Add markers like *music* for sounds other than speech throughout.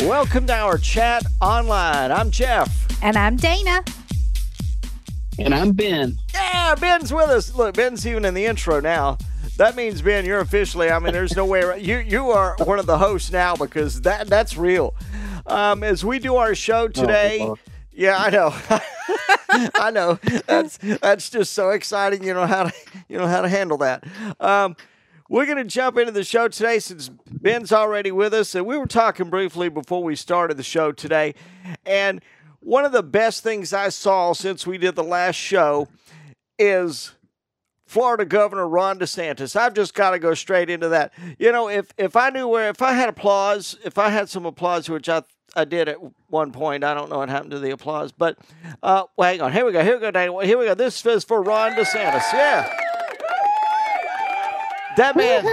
Welcome to our chat online. I'm Jeff. And I'm Dana. And I'm Ben. Yeah, Ben's with us. Look, Ben's even in the intro now. That means Ben, you're officially. I mean, there's no way around. you you are one of the hosts now because that that's real. Um, as we do our show today, oh, yeah, I know, *laughs* I know. That's that's just so exciting. You know how to you know how to handle that. Um, we're going to jump into the show today since Ben's already with us. And we were talking briefly before we started the show today. And one of the best things I saw since we did the last show is Florida Governor Ron DeSantis. I've just got to go straight into that. You know, if if I knew where, if I had applause, if I had some applause, which I I did at one point, I don't know what happened to the applause, but uh, well, hang on. Here we go. Here we go, Dana. Here we go. This is for Ron DeSantis. Yeah. That man,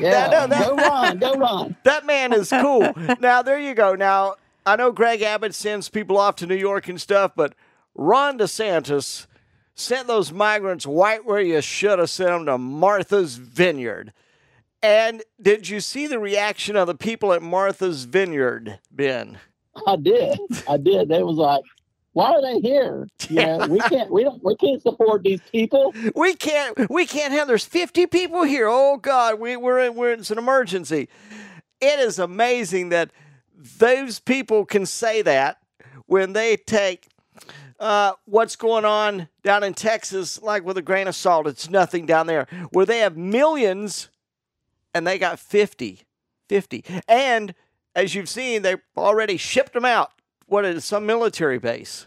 yeah, that, no, that, go on, go on. That man is cool. now there you go. Now I know Greg Abbott sends people off to New York and stuff, but Ron DeSantis sent those migrants right where you should have sent them to Martha's Vineyard. And did you see the reaction of the people at Martha's Vineyard, Ben? I did. I did. They was like, why are they here? Yeah, we *laughs* can't we don't we can't support these people. We can't we can't have there's 50 people here. Oh God, we, we're in we're in it's an emergency. It is amazing that those people can say that when they take uh, what's going on down in Texas, like with a grain of salt, it's nothing down there, where they have millions and they got 50. 50. And as you've seen, they've already shipped them out what is some military base.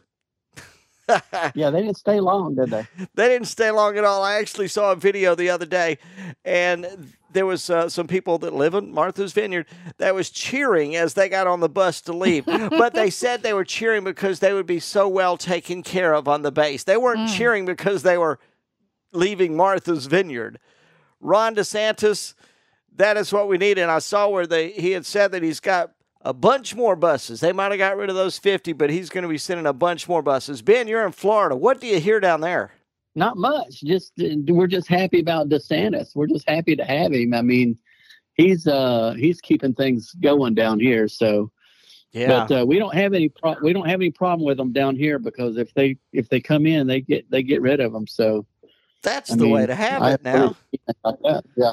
*laughs* yeah, they didn't stay long, did they? They didn't stay long at all. I actually saw a video the other day, and there was uh, some people that live in Martha's Vineyard that was cheering as they got on the bus to leave. but they *laughs* said they were cheering because they would be so well taken care of on the base. They weren't mm. cheering because they were leaving Martha's Vineyard. Ron DeSantis, that is what we need. And I saw where they he had said that he's got a bunch more buses. They might have got rid of those 50, but he's going to be sending a bunch more buses. Ben, you're in Florida. What do you hear down there? Not much. Just we're just happy about DeSantis. We're just happy to have him. I mean, he's uh he's keeping things going down here. So yeah. But uh, we don't have any pro- we don't have any problem with them down here because if they if they come in, they get they get rid of them. So that's I the mean, way to have it now. yeah.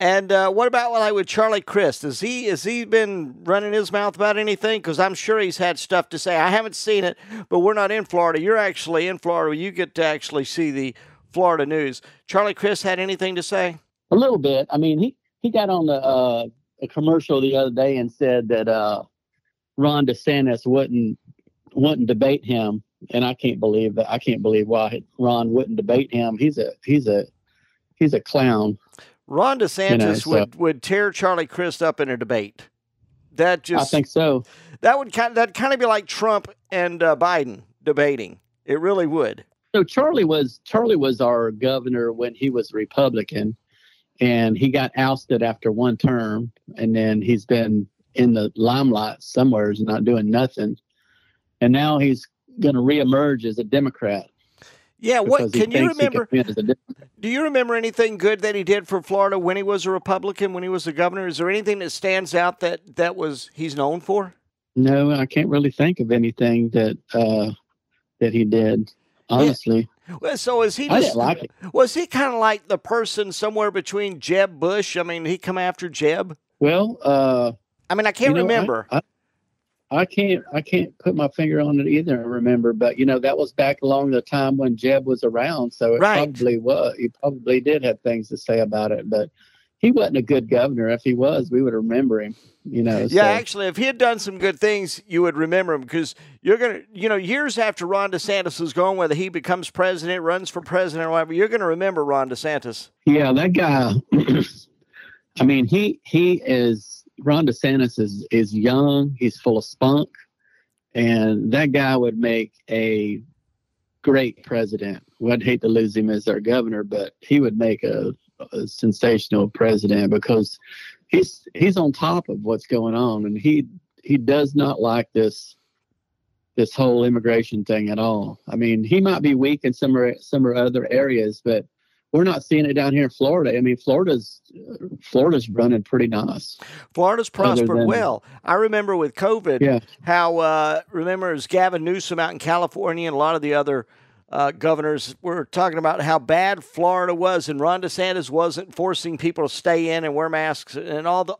And uh, what about like with Charlie Crist? Has he has he been running his mouth about anything? Because I'm sure he's had stuff to say. I haven't seen it, but we're not in Florida. You're actually in Florida. You get to actually see the Florida news. Charlie Crist had anything to say? A little bit. I mean, he he got on the uh, a commercial the other day and said that uh, Ron DeSantis wouldn't wouldn't debate him, and I can't believe that. I can't believe why Ron wouldn't debate him. He's a he's a he's a clown. Ron DeSantis you know, so, would, would tear Charlie Crist up in a debate. That just I think so. That would kind of, that kind of be like Trump and uh, Biden debating. It really would. So Charlie was Charlie was our governor when he was Republican, and he got ousted after one term, and then he's been in the limelight somewhere, not doing nothing, and now he's going to reemerge as a Democrat. Yeah, what can you remember? Do you remember anything good that he did for Florida when he was a Republican, when he was a governor? Is there anything that stands out that that was he's known for? No, I can't really think of anything that uh, that he did. Honestly. Yeah. Well, so is he? Just, like Was he kind of like the person somewhere between Jeb Bush? I mean, he come after Jeb. Well, uh, I mean, I can't know, remember. I, I, I can't I can't put my finger on it either. Remember, but you know that was back along the time when Jeb was around, so it right. probably was. He probably did have things to say about it, but he wasn't a good governor. If he was, we would remember him. You know. Yeah, so. actually, if he had done some good things, you would remember him because you're gonna, you know, years after Ron DeSantis is gone, whether he becomes president, runs for president, or whatever, you're going to remember Ron DeSantis. Yeah, that guy. *clears throat* I mean, he he is Ron DeSantis is is young. He's full of spunk, and that guy would make a great president. Well, I'd hate to lose him as our governor, but he would make a, a sensational president because he's he's on top of what's going on, and he he does not like this this whole immigration thing at all. I mean, he might be weak in some or some or other areas, but we're not seeing it down here in Florida. I mean, Florida's Florida's running pretty nice. Florida's prospered than, well. I remember with COVID, yeah. how uh, remember as Gavin Newsom out in California and a lot of the other uh, governors were talking about how bad Florida was, and Ron DeSantis wasn't forcing people to stay in and wear masks and all the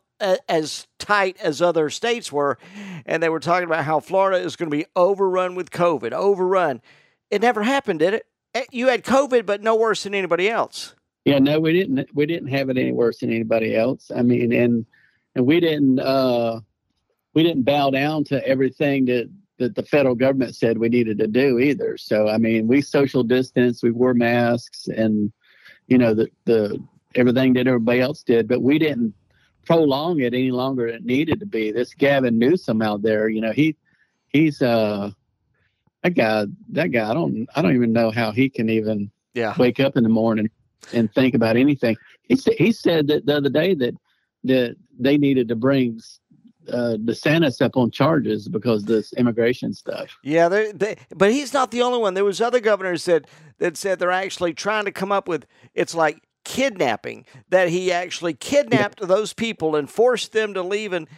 as tight as other states were, and they were talking about how Florida is going to be overrun with COVID. Overrun. It never happened, did it? Eh, you had COVID, but no worse than anybody else. Yeah, no, we didn't. We didn't have it any worse than anybody else. I mean, and and we didn't. uh We didn't bow down to everything that that the federal government said we needed to do either. So I mean, we social distance, we wore masks, and you know the the everything that everybody else did, but we didn't prolong it any longer than it needed to be. This Gavin Newsom out there, you know, he he's uh that guy that guy I don't I don't even know how he can even yeah. wake up in the morning and think about anything. He said he said that the other day that that they needed to bring uh, DeSantis up on charges because this immigration stuff. Yeah, they, they, but he's not the only one. There was other governors that that said they're actually trying to come up with. It's like kidnapping that he actually kidnapped those people and forced them to leave and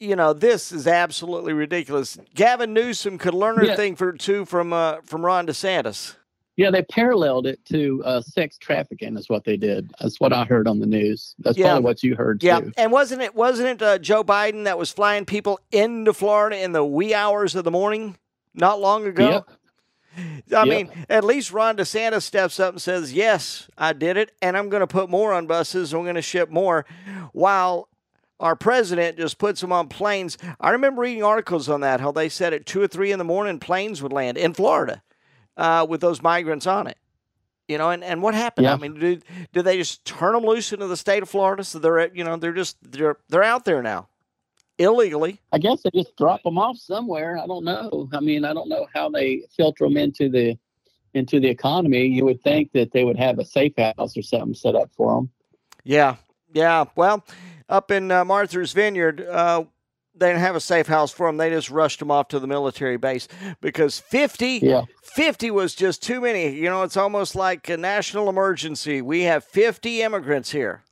you know this is absolutely ridiculous gavin newsom could learn a yeah. thing for two from uh, from ron desantis yeah they paralleled it to uh, sex trafficking is what they did that's what i heard on the news that's yeah. probably what you heard yeah too. and wasn't it wasn't it uh, joe biden that was flying people into florida in the wee hours of the morning not long ago yep. I yep. mean, at least Ron DeSantis steps up and says, Yes, I did it, and I'm going to put more on buses, and we're going to ship more. While our president just puts them on planes. I remember reading articles on that, how they said at two or three in the morning, planes would land in Florida uh, with those migrants on it. You know, and, and what happened? Yeah. I mean, do, did they just turn them loose into the state of Florida? So they're, you know, they're just, they're, they're out there now illegally. I guess they just drop them off somewhere. I don't know. I mean, I don't know how they filter them into the into the economy. You would think that they would have a safe house or something set up for them. Yeah, yeah. Well, up in uh, Martha's Vineyard, uh, they didn't have a safe house for them. They just rushed them off to the military base because 50, yeah. 50 was just too many. You know, it's almost like a national emergency. We have 50 immigrants here.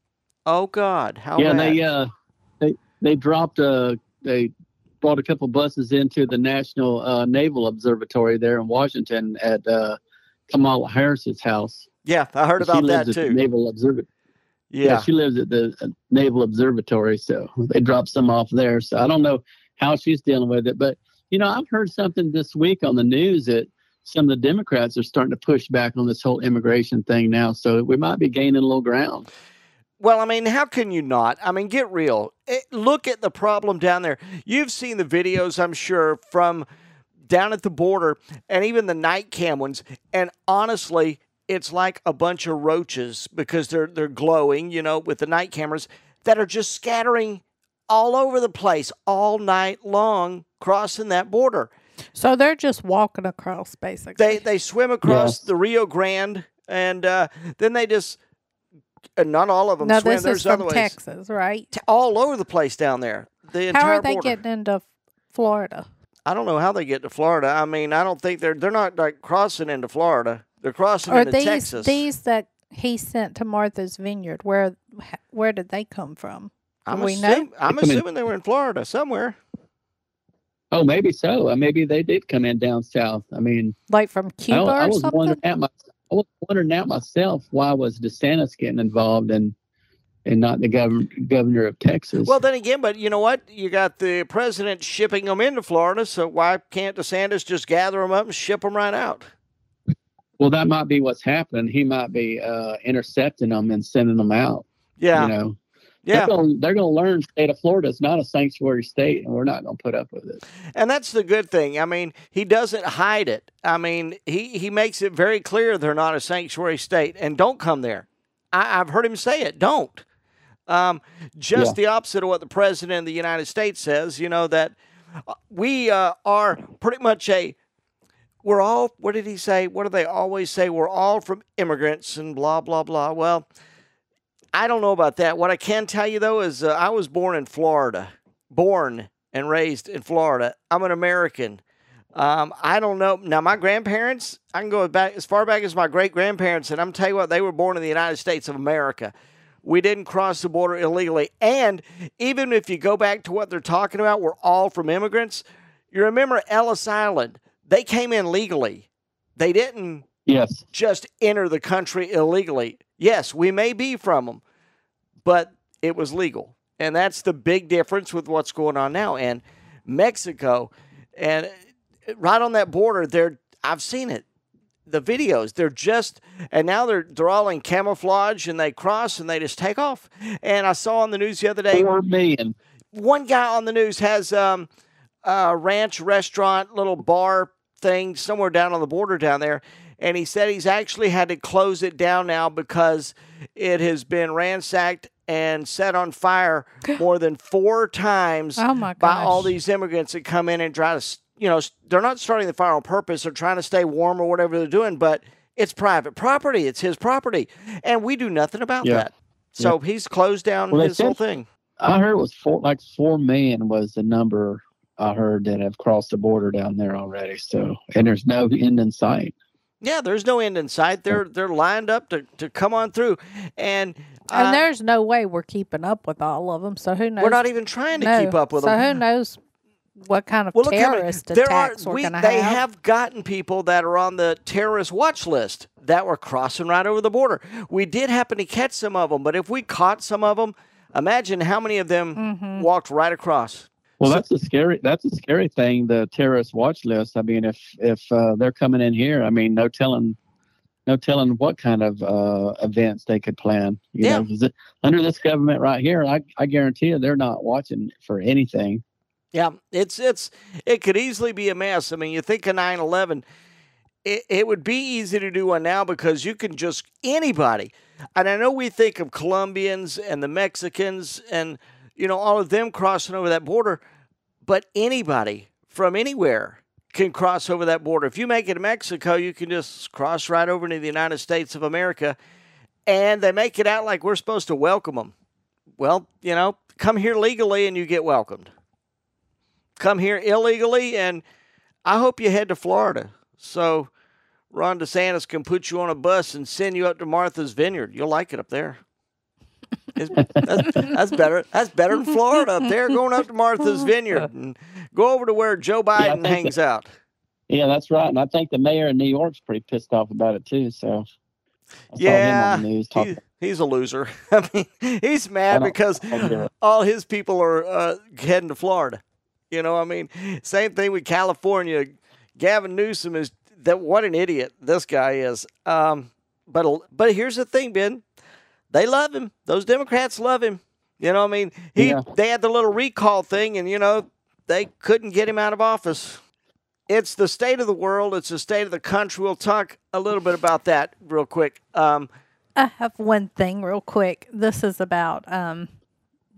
Oh God, how yeah, bad. they uh, they dropped a they brought a couple buses into the National uh, Naval Observatory there in Washington at uh, Kamala Harris's house. Yeah, I heard about that too. Naval Observatory. Yeah. she lives at the uh, Naval Observatory, so they dropped some off there. So I don't know how she's dealing with it, but you know, I've heard something this week on the news that some of the Democrats are starting to push back on this whole immigration thing now. So we might be gaining a little ground. Well, I mean, how can you not? I mean, get real. It, eh, look at the problem down there. You've seen the videos, I'm sure, from down at the border and even the night cam ones. And honestly, it's like a bunch of roaches because they're they're glowing, you know, with the night cameras that are just scattering all over the place all night long crossing that border. So they're just walking across basically. They they swim across yes. the Rio Grande and uh, then they just uh, not all of them no, swim. this There's is from Texas, right? all over the place down there. The how are they border. getting into Florida? I don't know how they get to Florida. I mean, I don't think they're they're not like crossing into Florida. They're crossing or into these, Texas. These that he sent to Martha's Vineyard, where where did they come from? I'm, we assume, know? I'm assuming they were in Florida somewhere. Oh, maybe so. Uh, maybe they did come in down south. I mean, like from Cuba I, I was something? wondering at my, I was wondering out myself why was DeSantis getting involved and and not the governor governor of Texas. Well, then again, but you know what? You got the president shipping them into Florida, so why can't DeSantis just gather them up and ship them right out? Well, that might be what's happening. He might be uh, intercepting them and sending them out. Yeah. You know. Yeah. They're going to learn state of Florida is not a sanctuary state, and we're not going to put up with it. And that's the good thing. I mean, he doesn't hide it. I mean, he, he makes it very clear they're not a sanctuary state, and don't come there. I, have heard him say it. Don't. Um, just yeah. the opposite of what the president of the United States says. You know that uh, we uh, are pretty much a we're all what did he say what do they always say we're all from immigrants and blah blah blah well i don't know about that what i can tell you though is uh, i was born in florida born and raised in florida i'm an american Um, I don't know. Now, my grandparents, I can go back as far back as my great grandparents, and I'm tell you what, they were born in the United States of America. We didn't cross the border illegally. And even if you go back to what they're talking about, we're all from immigrants. You remember Ellis Island? They came in legally. They didn't Yes. just enter the country illegally. Yes, we may be from them, but it was legal. And that's the big difference with what's going on now. And Mexico, and right on that border, they're, I've seen it. The videos, they're just, and now they're they're all in camouflage, and they cross and they just take off. And I saw on the news the other day, Four million. one guy on the news has um, a ranch restaurant, little bar thing somewhere down on the border down there. And he said he's actually had to close it down now because it has been ransacked and set on fire *laughs* more than four times Oh by all these immigrants that come in and try to, you know, they're not starting the fire on purpose. They're trying to stay warm or whatever they're doing, but it's private property. It's his property. And we do nothing about Yeah. that. So he's closed down Well, they his whole thing. I heard it was four, like four million was the number I heard that have crossed the border down there already. So, and there's no end in sight. Yeah, there's no end in sight. They're they're lined up to, to come on through, and, uh, and there's no way we're keeping up with all of them. So who knows? we're not even trying to No. keep up with so them. So who knows what kind of Well, look how many- terrorist there are. attacks we're going to they have? have gotten people that are on the terrorist watch list that were crossing right over the border. We did happen to catch some of them, but if we caught some of them, imagine how many of them Mm-hmm. walked right across. Well, that's a scary. That's a scary thing. The terrorist watch list. I mean, if if uh, they're coming in here, I mean, no telling, no telling what kind of uh, events they could plan. You Yeah. know, under this government right here, I I guarantee you, they're not watching for anything. Yeah, it's it's it could easily be a mess. I mean, you think of 9/11, it, it would be easy to do one now because you can just anybody. And I know we think of Colombians and the Mexicans and you know all of them crossing over that border, but anybody from anywhere can cross over that border. If you make it to Mexico, you can just cross right over into the United States of America, and they make it out like we're supposed to welcome them. Well, you know, come here legally and you get welcomed come here illegally, and I hope you head to Florida so Ron DeSantis can put you on a bus and send you up to Martha's Vineyard. You'll like it up there. That's, that's better. That's better than Florida up there. Going up to Martha's Vineyard *laughs* and go over to where Joe Biden think hangs out. Yeah, that's right. And I think the mayor of New York's pretty pissed off about it too. So, I Yeah, him on the news. He, he's a loser. *laughs* I mean, he's mad because I get it. *laughs* all his people are uh, heading to Florida. You know, I mean, same thing with California. Gavin Newsom is that. What an idiot this guy is. Um, but but here's the thing, Ben. They love him. Those Democrats love him. You know, I mean, he Yeah. they had the little recall thing, and you know, they couldn't get him out of office. It's the state of the world. It's the state of the country. We'll talk a little bit about that real quick. Um, I have one thing real quick. This is about um,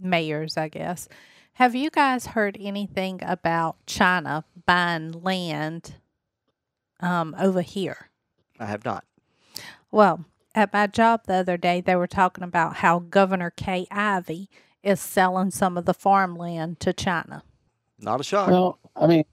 mayors, I guess. Have you guys heard anything about China buying land um, over here? I have not. Well, at my job the other day, they were talking about how Governor Kay Ivey is selling some of the farmland to China. Not a shock. Well, I mean,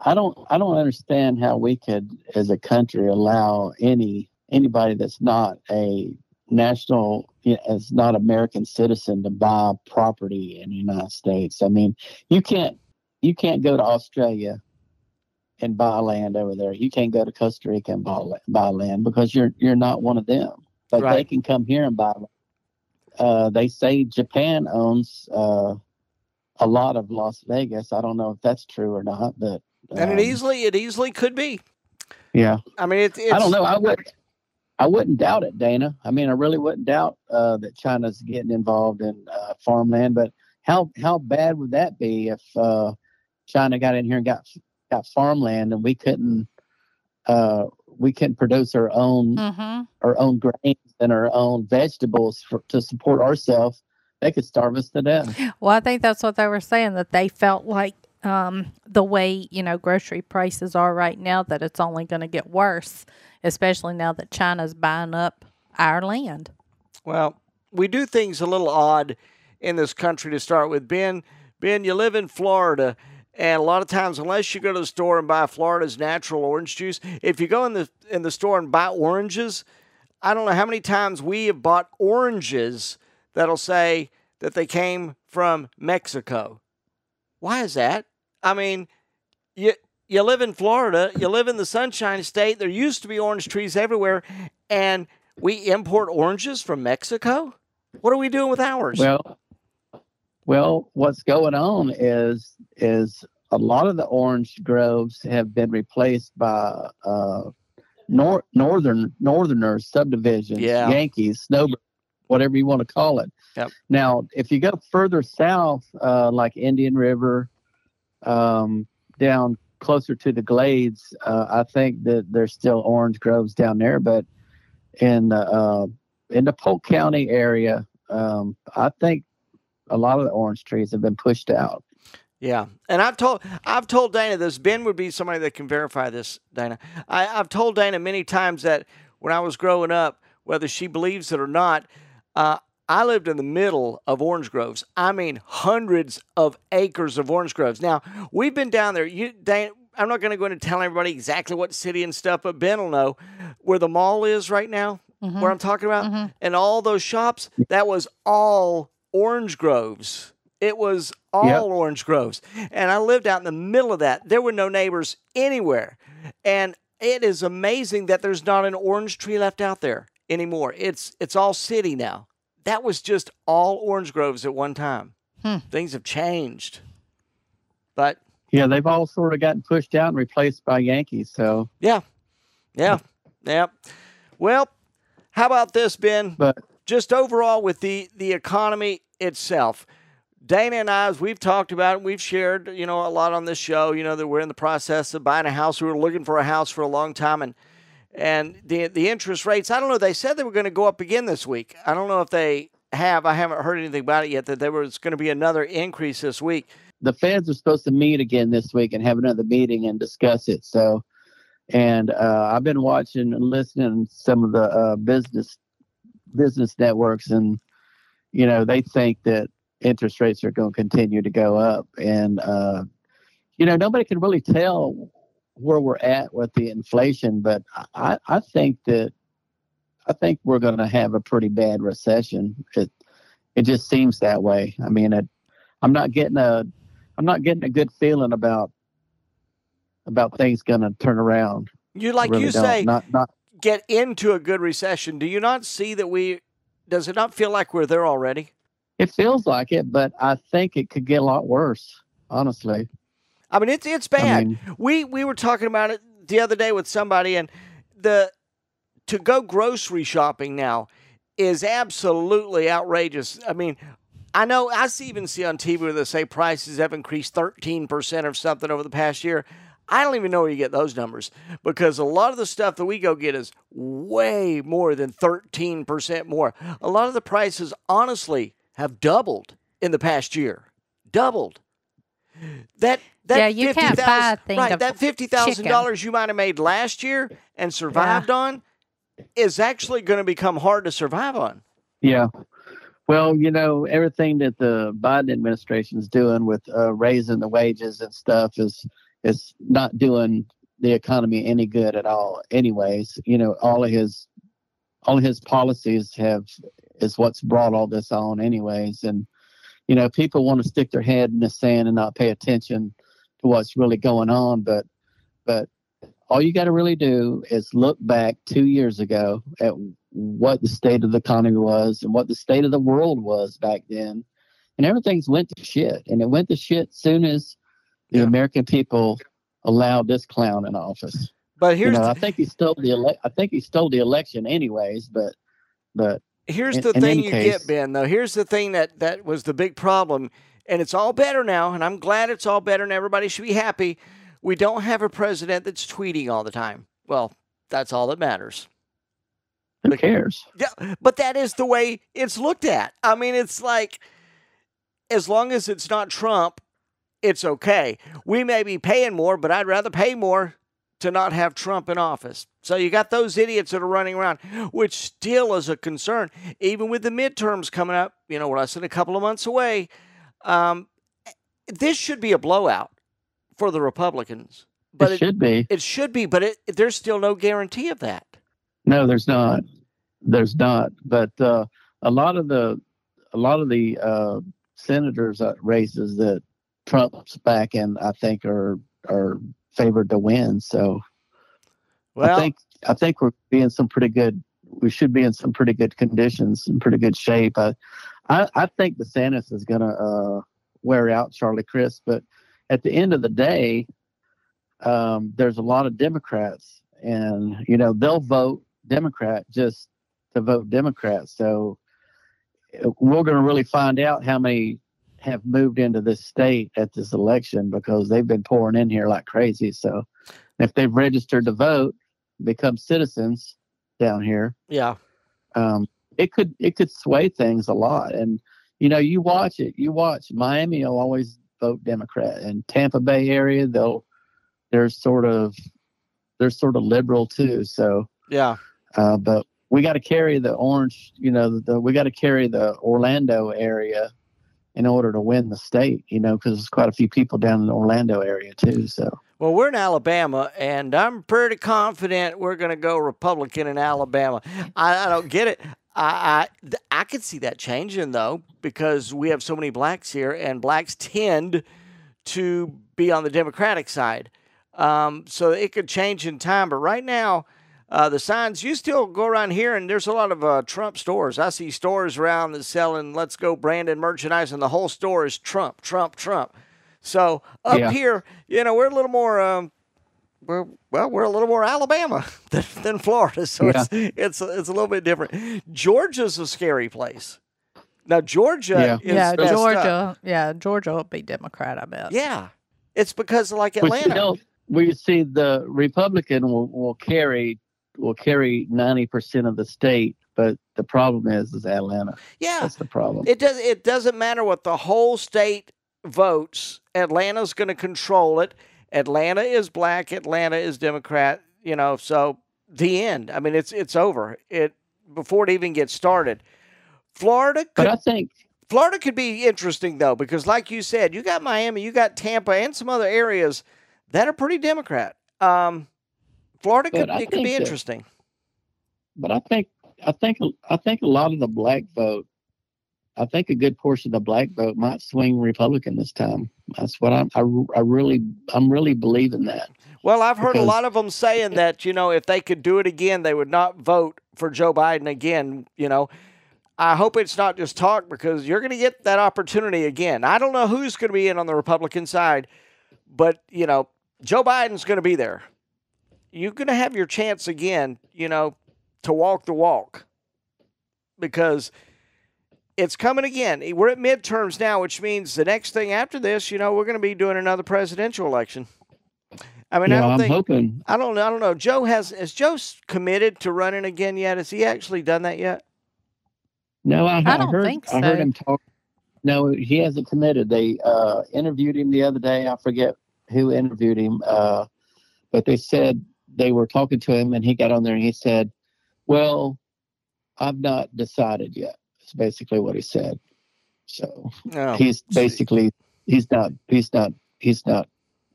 I don't, I don't understand how we could, as a country, allow any anybody that's not a national, you know, as not American citizen, to buy property in the United States. I mean, you can't, you can't go to Australia and buy land over there. You can't go to Costa Rica and buy, la- buy land because you're you're not one of them. But they can come here and buy. land. Uh, they say Japan owns. Uh, a lot of Las Vegas. I don't know if that's true or not, but and um, it easily it easily could be. yeah, I mean, it, it's I don't know. I would, I wouldn't doubt it, Dana. I mean, I really wouldn't doubt uh, that China's getting involved in uh, farmland. But how how bad would that be if uh, China got in here and got got farmland and we couldn't uh, we couldn't produce our own Mm-hmm. our own grains and our own vegetables for, to support ourselves? They could starve us to death. Well, I think that's what they were saying that they felt like um, the way you know grocery prices are right now that it's only going to get worse, especially now that China's buying up our land. Well, we do things a little odd in this country to start with. Ben, Ben, you live in Florida, And a lot of times, unless you go to the store and buy Florida's natural orange juice, if you go in the in the store and buy oranges, I don't know how many times we have bought oranges that'll say that they came from Mexico. Why is that? I mean, you you live in Florida, you live in the Sunshine State. There used to be orange trees everywhere, and we import oranges from Mexico. What are we doing with ours? Well, well, what's going on is is a lot of the orange groves have been replaced by uh, nor- northern northerners subdivisions, Yeah. Yankees, snowbird, whatever you want to call it. Yep. Now, if you go further south, uh, like Indian River, um, down closer to the Glades, uh, I think that there's still orange groves down there. But in the uh, in the Polk County area, um, I think a lot of the orange trees have been pushed out. Yeah, and I've told I've told Dana this. Ben would be somebody that can verify this. Dana, I, I've told Dana many times that when I was growing up, whether she believes it or not, uh, I lived in the middle of orange groves. I mean, hundreds of acres of orange groves. Now we've been down there. You, Dana, I'm not going to go in and tell everybody exactly what city and stuff, but Ben will know where the mall is right now. Where I'm talking about, and all those shops. That was all orange groves. It was all Yep. orange groves. And I lived out in the middle of that. There were no neighbors anywhere. And it is amazing that there's not an orange tree left out there anymore. It's it's all city now. That was just all orange groves at one time. Hmm. Things have changed. But Yeah, they've all sort of gotten pushed out and replaced by Yankees. So, yeah. Yeah. Yeah. Well, how about this, Ben? but just overall with the the economy itself. Dana and I, as we've talked about, it, we've shared, you know, a lot on this show. You know that we're in the process of buying a house. We were looking for a house for a long time, and and the the interest rates. I don't know. They said they were going to go up again this week. I don't know if they have. I haven't heard anything about it yet. That there was going to be another increase this week. the feds are supposed to meet again this week and have another meeting and discuss it. So, and uh, I've been watching and listening to some of the uh, business business networks, and you know they think that interest rates are going to continue to go up, and uh, you know nobody can really tell where we're at with the inflation, but I, I think that I think we're going to have a pretty bad recession. It it just seems that way. I mean, it, I'm not getting a I'm not getting a good feeling about about things going to turn around. You like Really you don't. say, not not get into a good recession. Do you not see that we? Does it not feel like we're there already? it feels like it, but I think it could get a lot worse. Honestly, I mean, it's it's I bad. mean, we we were talking about it the other day with somebody, and the to go grocery shopping now is absolutely outrageous. I mean, I know I see even see on TV where they say prices have increased thirteen percent or something over the past year. I don't even know where you get those numbers because a lot of the stuff that we go get is way more than 13% more. A lot of the prices, honestly, have doubled in the past year. Doubled. That that Yeah, you can't buy a 50,000 thing right, of that fifty thousand dollars you might have made last year and survived on is actually going to become hard to survive on. yeah. Well, you know, everything that the Biden administration is doing with uh, raising the wages and stuff is is not doing the economy any good at all. Anyways, you know, all of his all of his policies have is what's brought all this on. Anyways, and you know, people want to stick their head in the sand and not pay attention to what's really going on. But but all you got to really do is look back two years ago at what the state of the economy was and what the state of the world was back then, and everything's went to shit. And it went to shit soon as the Yeah. American people allowed this clown in office. But You here's know, the, I think he stole the ele- I think he stole the election anyways. But but here's in- the in thing you case- get, Ben. Though here's the thing that that was the big problem, and it's all better now, and I'm glad it's all better, and everybody should be happy. We don't have a president that's tweeting all the time. Well, that's all that matters. who cares? Yeah, but that is the way it's looked at. I mean, it's like as long as it's not Trump, it's okay. We may be paying more, but I'd rather pay more to not have Trump in office. So you got those idiots that are running around, which still is a concern. Even with the midterms coming up, you know, less than a couple of months away, um, this should be a blowout. for the Republicans. But But it, should be. It should be, but it, there's still no guarantee of that. No, there's not. There's not. But uh, a lot of the a lot of the uh, senators uh, races that Trump's back in, I think, are are favored to win. So Well, I think I think we're being some pretty good. We should be in some pretty good conditions, in pretty good shape. I I, I think DeSantis is going to uh, wear out Charlie Crist, but at the end of the day, um, there's a lot of Democrats, and you know they'll vote Democrat just to vote Democrat. So uh, we're going to really find out how many have moved into this state at this election because they've been pouring in here like crazy. So if they've registered to vote, become citizens down here, yeah, um, it could it could sway things a lot. And you know, you watch it. You watch Miami will always vote Democrat, and Tampa Bay area they'll they're sort of they're sort of liberal too. So, yeah, uh, but we got to carry the orange. You know, the, we got to carry the Orlando area in order to win the state. You know, because there's quite a few people down in the Orlando area too. So. Well, we're in Alabama, and I'm pretty confident we're going to go Republican in Alabama. I, I don't get it. I, I I could see that changing though because we have so many blacks here, and blacks tend to be on the Democratic side. Um, so it could change in time, but right now. Uh, the signs you still go around here, and there's a lot of uh, Trump stores. I see stores around that selling "Let's Go Brandon" merchandise, and the whole store is Trump, Trump, Trump. So up Yeah. here, you know, we're a little more. Um, we're well, we're a little more Alabama *laughs* than, than Florida, so it's it's it's a little bit different. Georgia's a scary place. Now Georgia, Yeah. is yeah, messed up. Georgia. Yeah, Georgia will be Democrat. I bet. Yeah, it's because like Atlanta. we see the Republican will, will carry will carry ninety percent of the state, but the problem is is Atlanta. yeah, That's the problem. it does. It doesn't matter what the whole state votes. Atlanta's going to control it. Atlanta is black. Atlanta is Democrat. You know, so the end. I mean, it's it's over. It before it even gets started. Florida could but I think Florida could be interesting though, because like you said, you got Miami, you got Tampa, and some other areas that are pretty Democrat. Um, Florida could it could be that- interesting. but I think I think I think a lot of the black vote I think a good portion of the black vote might swing Republican this time. That's what I'm I, I really I'm really believing that. Well, I've heard a lot of them saying that you know if they could do it again, they would not vote for Joe Biden again. You know, I hope it's not just talk because you're going to get that opportunity again. I don't know who's going to be in on the Republican side, but you know, Joe Biden's going to be there. You're going to have your chance again. You know, to walk the walk because it's coming again. We're at midterms now, which means the next thing after this, you know, we're going to be doing another presidential election. I mean, you I don't I'm think hoping I don't know. I don't know. Joe has has Joe committed to running again yet? Has he actually done that yet? no I, I don't heard think I heard so. him talk no he hasn't committed. They uh interviewed him the other day. I forget who interviewed him uh but they said they were talking to him and he got on there and he said, "Well, I've not decided yet." That's basically what he said. So No. he's basically he's not he's not he's not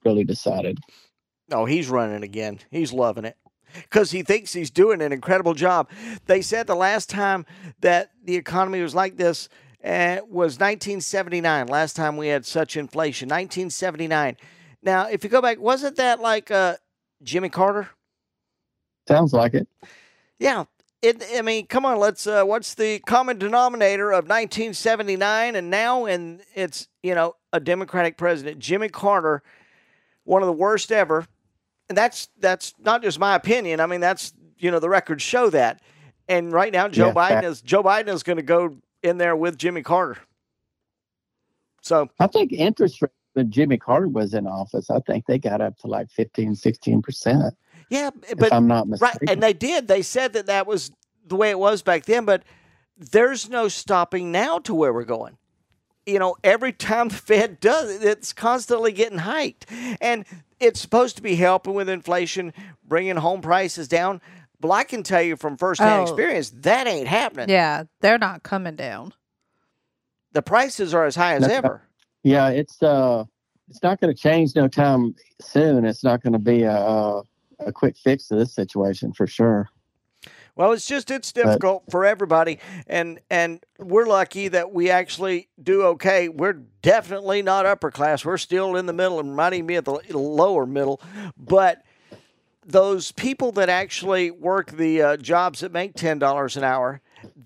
really decided. No, he's running again. He's loving it because he thinks he's doing an incredible job. They said the last time that the economy was like this uh, was 1979. Last time we had such inflation, 1979. Now, if you go back, wasn't that like uh, Jimmy Carter? Sounds like it. Yeah. It, I mean, come on, let's. Uh, what's the common denominator of 1979 and now? And it's you know a Democratic president, Jimmy Carter, one of the worst ever. And that's that's not just my opinion. I mean, that's you know the records show that. And right now, Joe Yeah, Biden fact. is Joe Biden is going to go in there with Jimmy Carter. So I think interest rate when Jimmy Carter was in office, I think they got up to like 15, 16 percent. yeah, If but I'm not mistaken. Right, and they did. They said that that was the way it was back then, but there's no stopping now to where we're going. You know, every time *laughs* the Fed does it, it's constantly getting hiked, and it's supposed to be helping with inflation, bringing home prices down. But I can tell you from firsthand Oh. experience that ain't happening. Yeah, they're not coming down. The prices are as high as That's ever. Yeah, it's uh, it's not going to change no time soon. It's not going to be a, a a quick fix to this situation for sure. Well, it's just it's difficult but, for everybody, and and we're lucky that we actually do okay. We're definitely not upper class. We're still in the middle, and might even be at the lower middle. But those people that actually work the uh, jobs that make ten dollars an hour,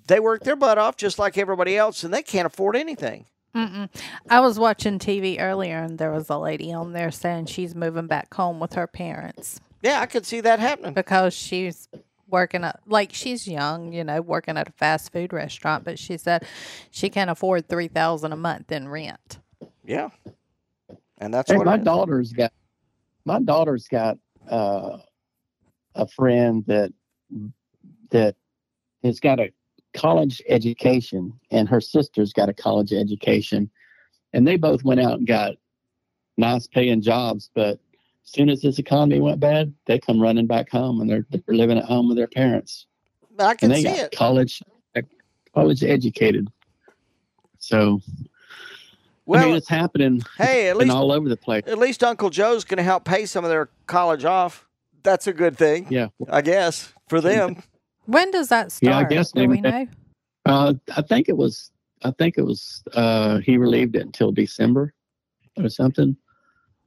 they work their butt off just like everybody else, and they can't afford anything. Mm-mm. I was watching TV earlier, and there was a lady on there saying she's moving back home with her parents. Yeah, I could see that happening because she's working at like she's young, you know, working at a fast food restaurant, but she said she can't afford three thousand a month in rent. Yeah, and that's hey, what my daughter's got. My daughter's got uh, a friend that that has got a college education, and her sister's got a college education, and they both went out and got nice paying jobs, but as soon as this economy went bad, they come running back home and they're, they're living at home with their parents. I can and they see got it. College, college educated. So, well, I mean, it's happening. Hey, at least all over the place. At least Uncle Joe's going to help pay some of their college off. That's a good thing. Yeah, I guess for them. When does that start? Yeah, I guess Do we know? Uh, I think it was. I think it was. Uh, he relieved it until December or something.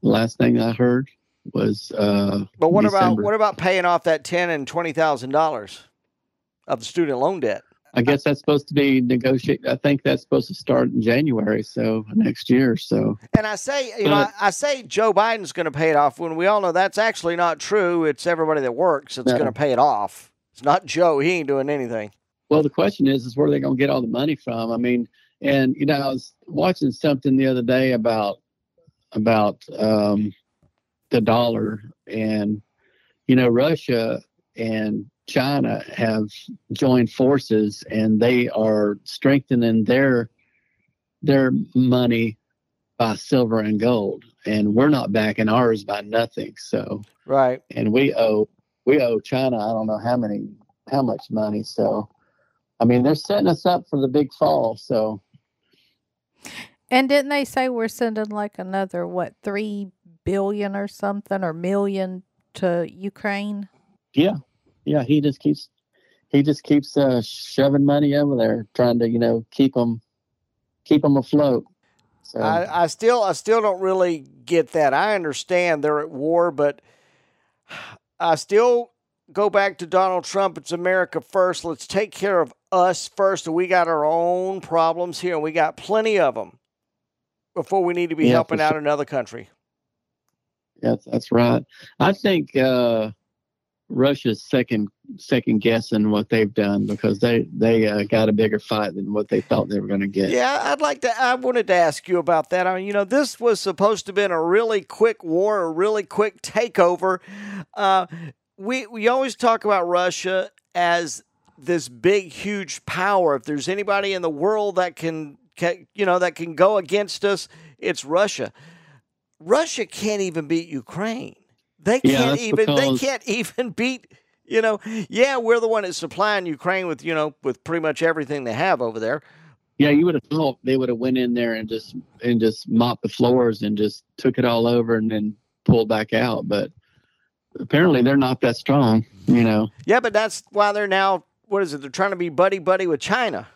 The last thing I heard was. Uh, but what December. about what about paying off that ten and twenty thousand dollars of the student loan debt? I guess that's supposed to be negotiated. I think that's supposed to start in January, so next year. So, and I say, you but, know, I, I, say Joe Biden's going to pay it off when we all know that's actually not true. It's everybody that works that's no. going to pay it off. It's not Joe. He ain't doing anything. Well, the question is, is where are they going to get all the money from? I mean, and you know, I was watching something the other day about about um, the dollar, and you know, Russia and China have joined forces and they are strengthening their their money by silver and gold and we're not backing ours by nothing so right and we owe we owe China I don't know how many how much money so I mean they're setting us up for the big fall so and didn't they say we're sending like another what 3 billion or something or million to Ukraine yeah yeah, he just keeps he just keeps uh, shoving money over there, trying to you know keep them keep them afloat. So. I, I still I still don't really get that. I understand they're at war, but I still go back to Donald Trump. It's America first. Let's take care of us first. We got our own problems here, and we got plenty of them before we need to be yeah, helping out sure. another country. Yeah, that's right. I think uh, Russia's second second guessing what they've done because they they uh, got a bigger fight than what they thought they were going to get. Yeah, I'd like to. I wanted to ask you about that. I mean, you know, this was supposed to have been a really quick war, a really quick takeover. Uh, we we always talk about Russia as this big, huge power. If there's anybody in the world that can, can you know, that can go against us, it's Russia. Russia can't even beat Ukraine. They can't yeah, even they can't *laughs* even beat you know, yeah, we're the one that's supplying Ukraine with, you know, with pretty much everything they have over there. Yeah, you would have thought they would have went in there and just and just mopped the floors and just took it all over and then pulled back out. But apparently they're not that strong, you know. Yeah, but that's why they're now what is it? They're trying to be buddy buddy with China.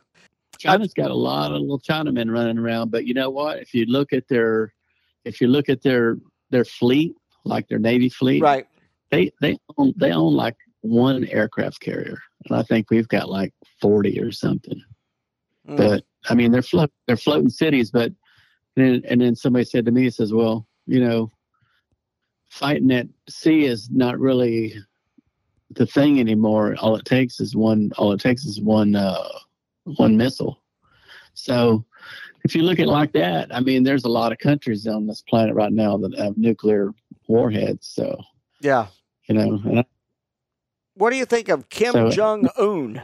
China's got a lot of little Chinamen running around, but you know what? If you look at their if you look at their their fleet, like their Navy fleet. Right. They they own they own like one aircraft carrier, and I think we've got like forty or something. Mm. But I mean, they're float they're floating cities. But then and then somebody said to me, he says, "Well, you know, fighting at sea is not really the thing anymore. All it takes is one. All it takes is one uh, one missile. So." If you look at it like that, I mean, there's a lot of countries on this planet right now that have nuclear warheads. So yeah, you know. What do you think of Kim so, Jong Un?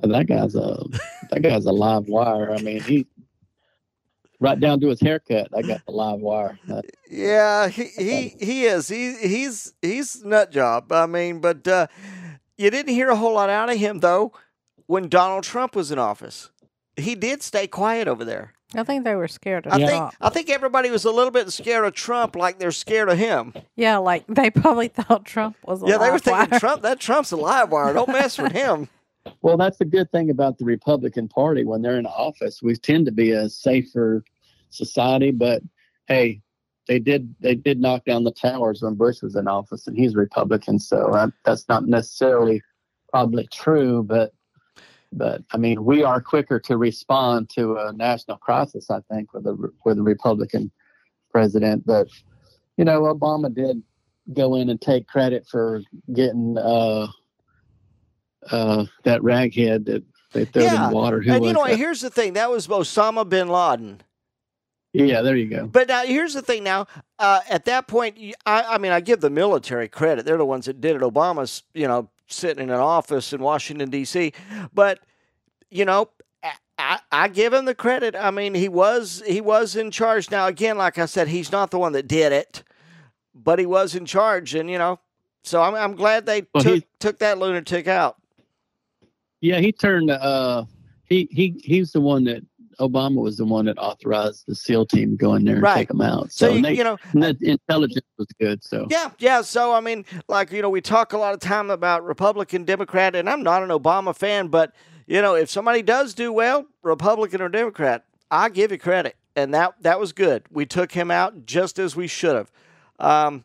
That guy's a that guy's a live wire. I mean, he right down to his haircut. I got the live wire. Yeah, he he, he is. He he's he's nut job. I mean, but uh, you didn't hear a whole lot out of him though when Donald Trump was in office. He did stay quiet over there. I think they were scared of I Yeah. think Trump. I think everybody was a little bit scared of Trump, like they're scared of him. Yeah, like they probably *laughs* thought Trump was a Yeah, they were live thinking wire. Trump. That Trump's a live wire. Don't mess with him. *laughs* Well, that's the good thing about the Republican Party. When they're in office, we tend to be a safer society. But hey, they did they did knock down the towers when Bush was in office, and he's Republican, so that, that's not necessarily probably true. But but I mean, we are quicker to respond to a national crisis, I think, with a with a Republican president. But you know, Obama did go in and take credit for getting. Uh, uh, that raghead that they threw Yeah, in the water. Who and you know, that? here's the thing. That was Osama bin Laden. Yeah, there you go. But now here's the thing. Now, uh, at that point, I, I mean, I give the military credit. They're the ones that did it. Obama's, you know, sitting in an office in Washington D.C. But you know, I, I, give him the credit. I mean, he was he was in charge. Now, again, like I said, he's not the one that did it, but he was in charge, and you know, so I'm I'm glad they Well, took he- took that lunatic out. Yeah, he turned. Uh, he he he's the one that Obama was the one that authorized the SEAL team to go in there and Right. take them out. So, So, you, they, you know, the intelligence was good. So Yeah, yeah. So I mean, like you know, we talk a lot of time about Republican, Democrat, and I'm not an Obama fan, but you know, if somebody does do well, Republican or Democrat, I give you credit, and that that was good. We took him out just as we should have. Um,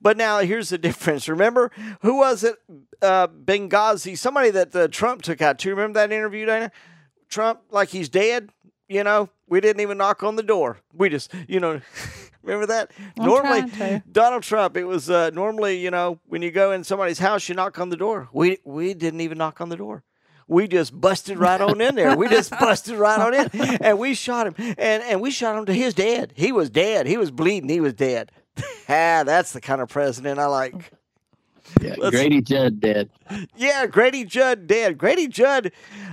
but now here's the *laughs* difference. Remember who was it? Uh, Benghazi, somebody that uh, Trump took out. Do you remember that interview, Dana? Trump, like he's dead. You know, we didn't even knock on the door. We just, you know, *laughs* remember that? I'm Normally. Donald Trump. It was uh, normally, you know, when you go in somebody's house, you knock on the door. We we didn't even knock on the door. We just busted right on in there. We just busted right on in, *laughs* and we shot him. And and we shot him to his dead. He was dead. He was bleeding. He was dead. *laughs* ah, that's the kind of president I like. yeah, Let's- Grady Judd dead. Yeah, Grady Judd dead. Grady Judd,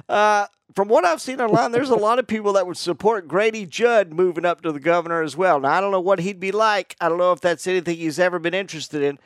uh, from what I've seen online, there's a lot of people that would support Grady Judd moving up to the governor as well. Now, I don't know what he'd be like. I don't know if that's anything he's ever been interested in,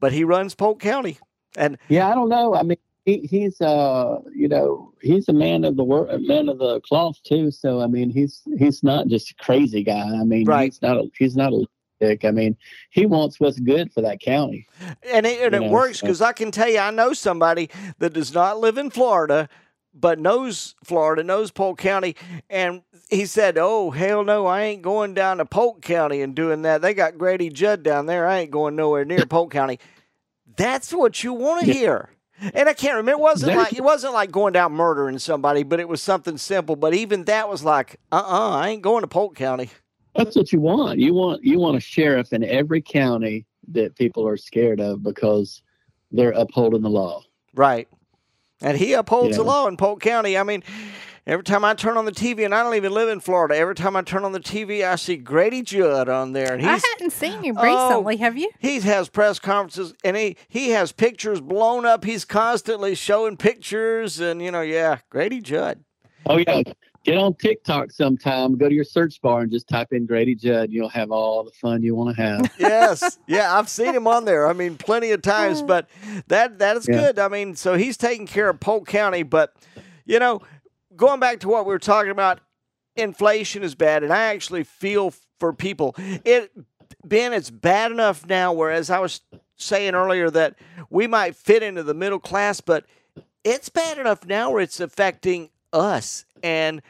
but he runs Polk County. And Yeah, I don't know. I mean, he, he's uh, you know, he's a man of the word, a man of the cloth too. So I mean, he's he's not just a crazy guy. I mean, Right. he's not a he's not a dick. I mean, he wants what's good for that county. and it, and it know, works so- because I can tell you, I know somebody that does not live in Florida, but knows Florida, knows Polk County, and he said, "Oh hell no, I ain't going down to Polk County and doing that. They got Grady Judd down there. I ain't going nowhere near *laughs* Polk County." That's what you want to hear. And I can't remember. It wasn't like it wasn't like going down murdering somebody, but it was something simple. But even that was like, uh, uh I ain't going to Polk County. That's what you want. You want you want a sheriff in every county that people are scared of because they're upholding the law. Right. And he upholds the law in Polk County. I mean, every time I turn on the TV, and I don't even live in Florida, every time I turn on the TV, I see Grady Judd on there. And I hadn't seen you Oh. recently. Have you? he has press conferences and he, he has pictures blown up. He's constantly showing pictures and you know, yeah, Grady Judd. Oh yeah. Get on TikTok sometime. Go to your search bar and just type in Grady Judd. You'll have all the fun you want to have. *laughs* yes, yeah, I've seen him on there. I mean, plenty of times, but that that is Yeah. good. I mean, so he's taking care of Polk County, but you know, going back to what we were talking about, inflation is bad, and I actually feel for people. It Ben, it's bad enough now. Whereas I was saying earlier that we might fit into the middle class, but it's bad enough now where it's affecting us and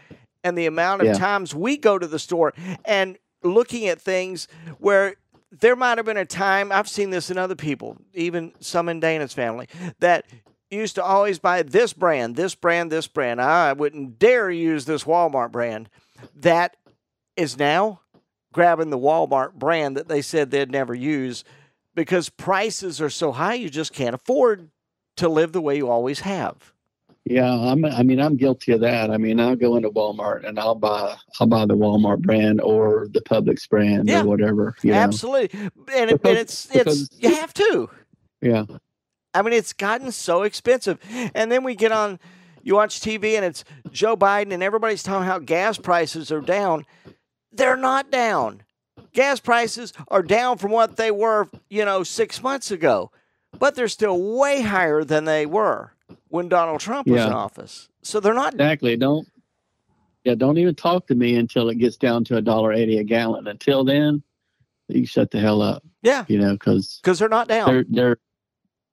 and the amount of Yeah. times we go to the store and looking at things where there might have been a time I've seen this in other people, even some in Dana's family, that used to always buy this brand, this brand, this brand. I wouldn't dare use this Walmart brand. That is now grabbing the Walmart brand that they said they'd never use because prices are so high you just can't afford to live the way you always have. Yeah, I'm. I mean, I'm guilty of that. I mean, I'll go into Walmart and I'll buy I'll buy the Walmart brand or the Publix brand Yeah. or whatever. You know? Absolutely. And, it, and Because- it's it's because- you have to. Yeah. I mean, it's gotten so expensive. And then we get on, you watch TV and it's Joe Biden and everybody's talking how gas prices are down. They're not down. Gas prices are down from what they were, you know, six months ago, but they're still way higher than they were when Donald Trump was in office. So they're not. Exactly. Don't Yeah, don't even talk to me until it gets down to a dollar eighty a gallon. Until then, you shut the hell up. Yeah, You know, because because they're not down. they're they're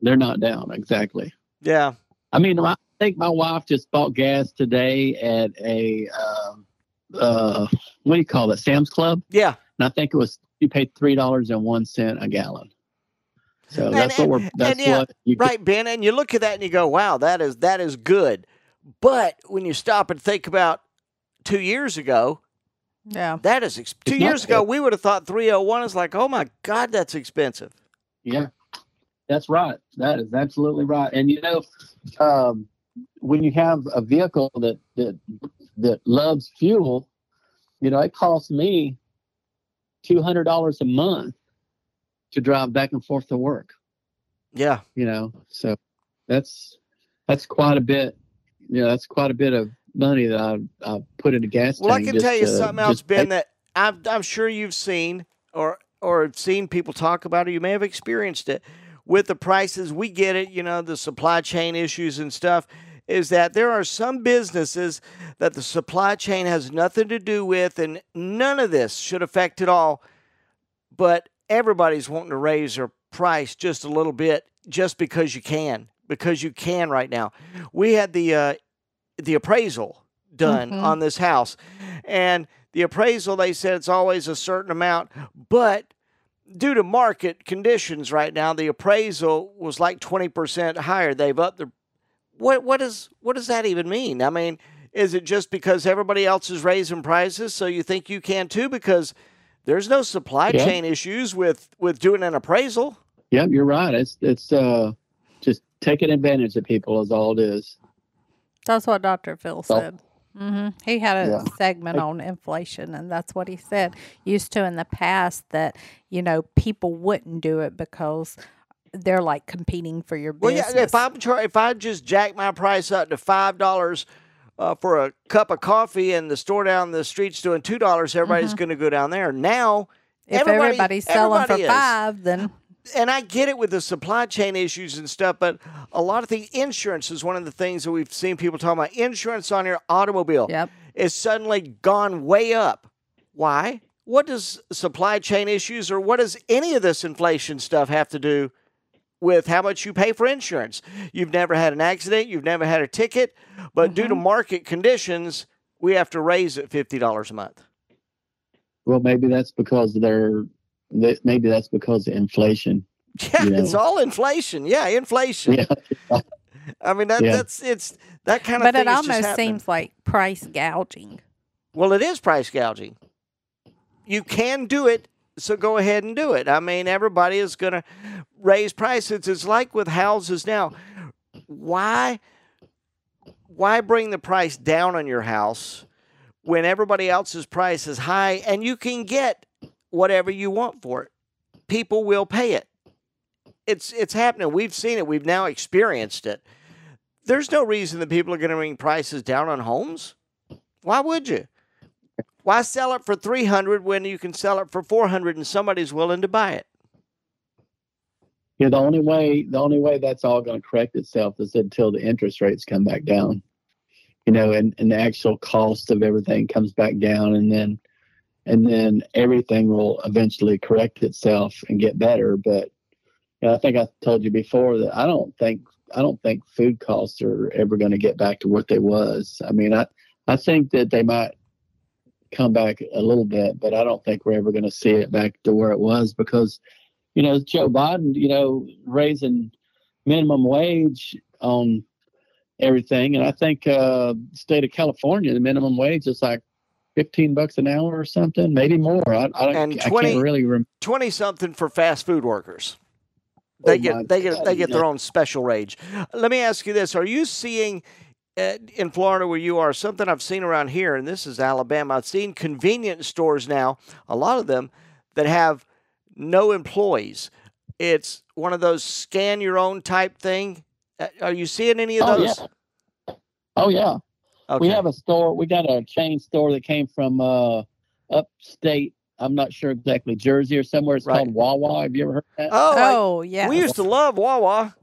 they're not down exactly. yeah. I mean, I think my wife just bought gas today at a um, uh, what do you call it, Sam's Club, Yeah. and I think it was you paid three dollars and one cent a gallon. So And- that's what we're. That's yeah, what you Right, Ben. And you look at that and you go, wow, that is that is good. But when you stop and think about two years ago, Yeah. that is ex- two It's not years ago, good. we would have thought 301 is like, oh my God, that's expensive. Yeah, that's right. That is absolutely right. And you know, um, when you have a vehicle that that that loves fuel, you know, it costs me two hundred dollars a month to drive back and forth to work. Yeah. You know, so that's that's quite a bit. You know, that's quite a bit of money that I I put in a gas Well, I can just tell you to- something else, Ben, pay- that I'm, I'm sure you've seen or or have seen people talk about, or you may have experienced it with the prices. We get it, you know, the supply chain issues and stuff. Is that there are some businesses that the supply chain has nothing to do with, and none of this should affect it all. But everybody's wanting to raise their price just a little bit, just because you can, because you can right now. We had the uh, the appraisal done Mhm. on this house, and the appraisal they said it's always a certain amount, but due to market conditions right now, the appraisal was like twenty percent higher. They've upped the what what does what does that even mean? I mean, is it just because everybody else is raising prices, so you think you can too? Because there's no supply Yeah. chain issues with with doing an appraisal. Yep, you're right. It's it's uh just taking advantage of people is all it is. That's what Dr. Phil So- said. hmm He had a Yeah. segment on inflation, and that's what he said. Used to in the past that you know people wouldn't do it because they're like competing for your business. Well, yeah, if I'm try, if I just jack my price up to five dollars uh, for a cup of coffee, and the store down the street's doing two dollars, everybody's going to go down there. Now, if everybody- everybody's selling everybody for is. five, then and I get it with the supply chain issues and stuff, but a lot of the insurance is one of the things that we've seen people talking about. Insurance on your automobile yep. is suddenly gone way up. Why? What does supply chain issues or what does any of this inflation stuff have to do with how much you pay for insurance? You've never had an accident, you've never had a ticket, but due to mm-hmm. market conditions, we have to raise it $50 a month. Well, maybe that's because they're maybe that's because of inflation. *laughs* Yeah, You it's all inflation. Yeah, inflation. Yeah. *laughs* I mean that Yeah. that's it's that kind of But thing it is almost happening. seems like price gouging. Well, it is price gouging. You can do it, so go ahead and do it. I mean, everybody is going to raise prices. It's like with houses now. Why why bring the price down on your house when everybody else's price is high and you can get whatever you want for it? People will pay it. It's it's happening. We've seen it. We've now experienced it. There's no reason that people are going to bring prices down on homes. Why would you? Why sell it for 300 when you can sell it for 400 and somebody's willing to buy it? Yeah, the only way the only way that's all going to correct itself is until the interest rates come back down. You know, and, and the actual cost of everything comes back down and then and then everything will eventually correct itself and get better. But you know, I think I told you before that I don't think I don't think food costs are ever going to get back to what they was. I mean, I I think that they might come back a little bit, but I don't think we're ever going to see it back to where it was because you know, Joe Biden, you know, raising minimum wage on everything. And I think uh state of California, the minimum wage is like fifteen bucks an hour or something, maybe more. I, I, don't- And I 20 can't really remember. 20 something for fast food workers. They Oh get my they get they get their own special wage. Let me ask you this: Are you seeing in Florida where you are something I've seen around here, and this is Alabama? I've seen convenience stores now, a lot of them that have no employees. It's one of those scan your own type thing. Uh, Are you seeing any of Oh those? yeah. Oh yeah. Okay. We have a store. We got a chain store that came from uh upstate. I'm not sure exactly Jersey or somewhere. It's Right. called Wawa. Have you ever heard that? oh, I- Oh, yeah. we used to love Wawa.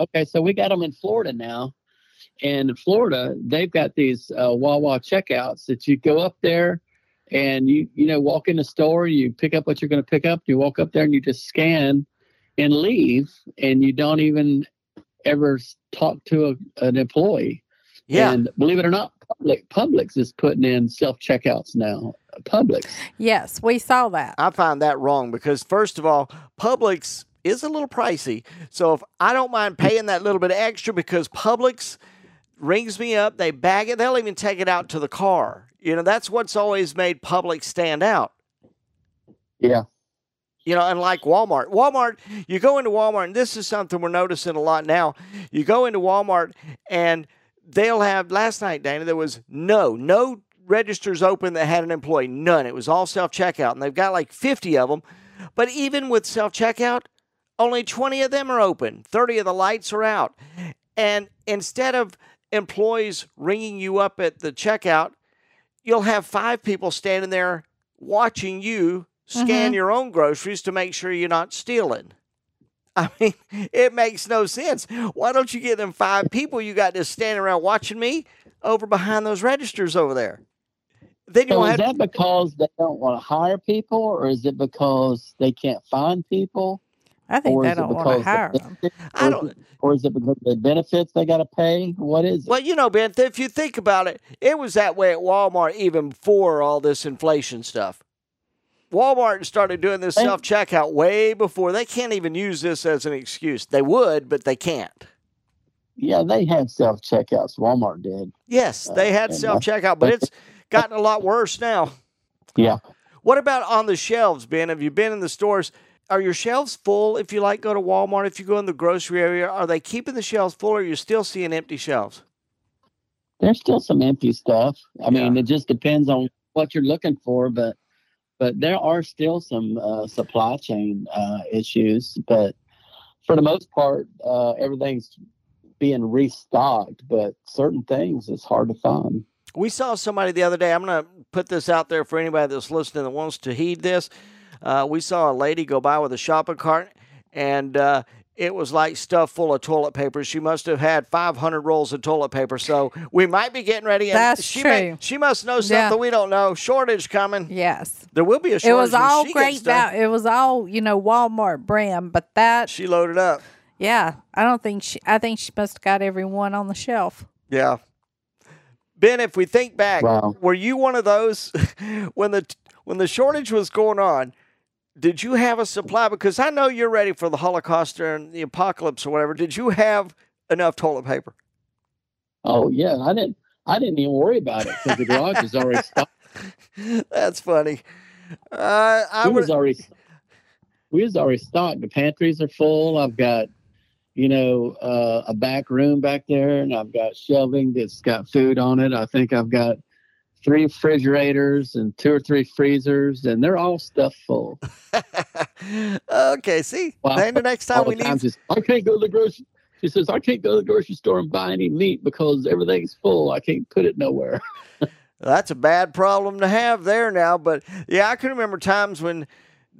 Okay, so we got them in Florida now, And in Florida, they've got these uh, Wawa checkouts that you go up there and you you know walk in the store, you pick up what you're going to pick up, you walk up there and you just scan and leave, and you don't even ever talk to a, an employee. Yeah. And believe it or not, Public Publix is putting in self checkouts now. Publix. Yes, we saw that. I find that wrong because first of all, Publix is a little pricey. So if I don't mind paying that little bit extra because Publix rings me up, they bag it, they'll even take it out to the car. You know, that's what's always made Publix stand out. Yeah. You know, unlike Walmart. Walmart, you go into Walmart, and this is something we're noticing a lot now. You go into Walmart and they'll have last night, Dana, there was no, no registers open that had an employee. None. It was all self checkout. And they've got like 50 of them. But even with self checkout, only 20 of them are open. 30 of the lights are out. And instead of employees ringing you up at the checkout, you'll have five people standing there watching you scan Mhm. your own groceries to make sure you're not stealing. I *laughs* mean, it makes no sense. Why don't you get them five people you got just standing around watching me over behind those registers over there? Then you So is that because they don't want to hire people, or is it because they can't find people, I think or they don't want to hire the them. benefits, I or, don't- is it, or is it because of the benefits they got to pay? What is it? Well, you know, Ben, if you think about it, it was that way at Walmart even before all this inflation stuff. Walmart started doing this self checkout way before. They can't even use this as an excuse. They would, but they can't. Yeah, they had self checkouts. Walmart did. Yes, they Uh, had and self checkout, but it's gotten a lot worse now. Yeah. What about on the shelves, Ben? Have you been in the stores? Are your shelves full if you like go to Walmart? If you go in the grocery area, are they keeping the shelves full or are you still seeing empty shelves? There's still some empty stuff. I mean, it just depends on what you're looking for, but but there are still some uh, supply chain uh, issues. But for the most part, uh, everything's being restocked. But certain things it's hard to find. We saw somebody the other day. I'm going to put this out there for anybody that's listening that wants to heed this. Uh, we saw a lady go by with a shopping cart, and uh, it was like stuff full of toilet paper. She must have had 500 rolls of toilet paper. So we might be getting ready. And That's she may- true. she must know something Yeah. we don't know. Shortage coming. Yes. There will be a shortage. It was all she great gets val- It was all, you know, Walmart brand, but that She loaded up. yeah, I don't think she I think she must have got everyone on the shelf. Yeah. Ben, if we think back, Wow. were you one of those *laughs* when the when the shortage was going on? Did you have a supply? Because I know you're ready for the Holocaust and the apocalypse or whatever. Did you have enough toilet paper? Oh yeah, I didn't. I didn't even worry about it because the garage is already stocked. *laughs* That's funny. Uh, I we was already we was already stocked. The pantries are full. I've got you know uh, a back room back there, and I've got shelving that's got food on it. I think I've got three refrigerators and two or three freezers, and they're all stuffed full. *laughs* okay, see, Wow. then the next time we the time, need. she's, I can't go to the grocery. She says I can't go to the grocery store and buy any meat because everything's full. I can't put it nowhere. *laughs* That's a bad problem to have there now. But yeah, I can remember times when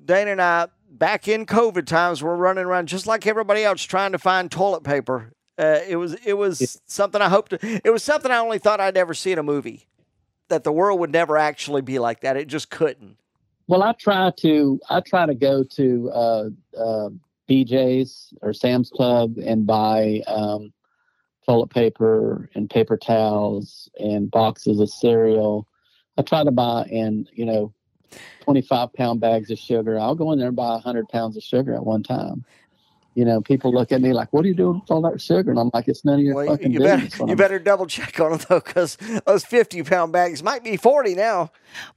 Dana and I, back in COVID times, were running around just like everybody else trying to find toilet paper. Uh, it was it was something I hoped. To, it was something I only thought I'd ever see in a movie. That the world would never actually be like that. It just couldn't. Well, I try to I try to go to uh, uh, BJ's or Sam's Club and buy um, toilet paper and paper towels and boxes of cereal. I try to buy in you know twenty five pound bags of sugar. I'll go in there and buy hundred pounds of sugar at one time. You know, people look at me like, "What are you doing with all that sugar?" And I'm like, "It's none of your Well, fucking you better business." you better double check on it though, because those fifty pound bags might be forty now.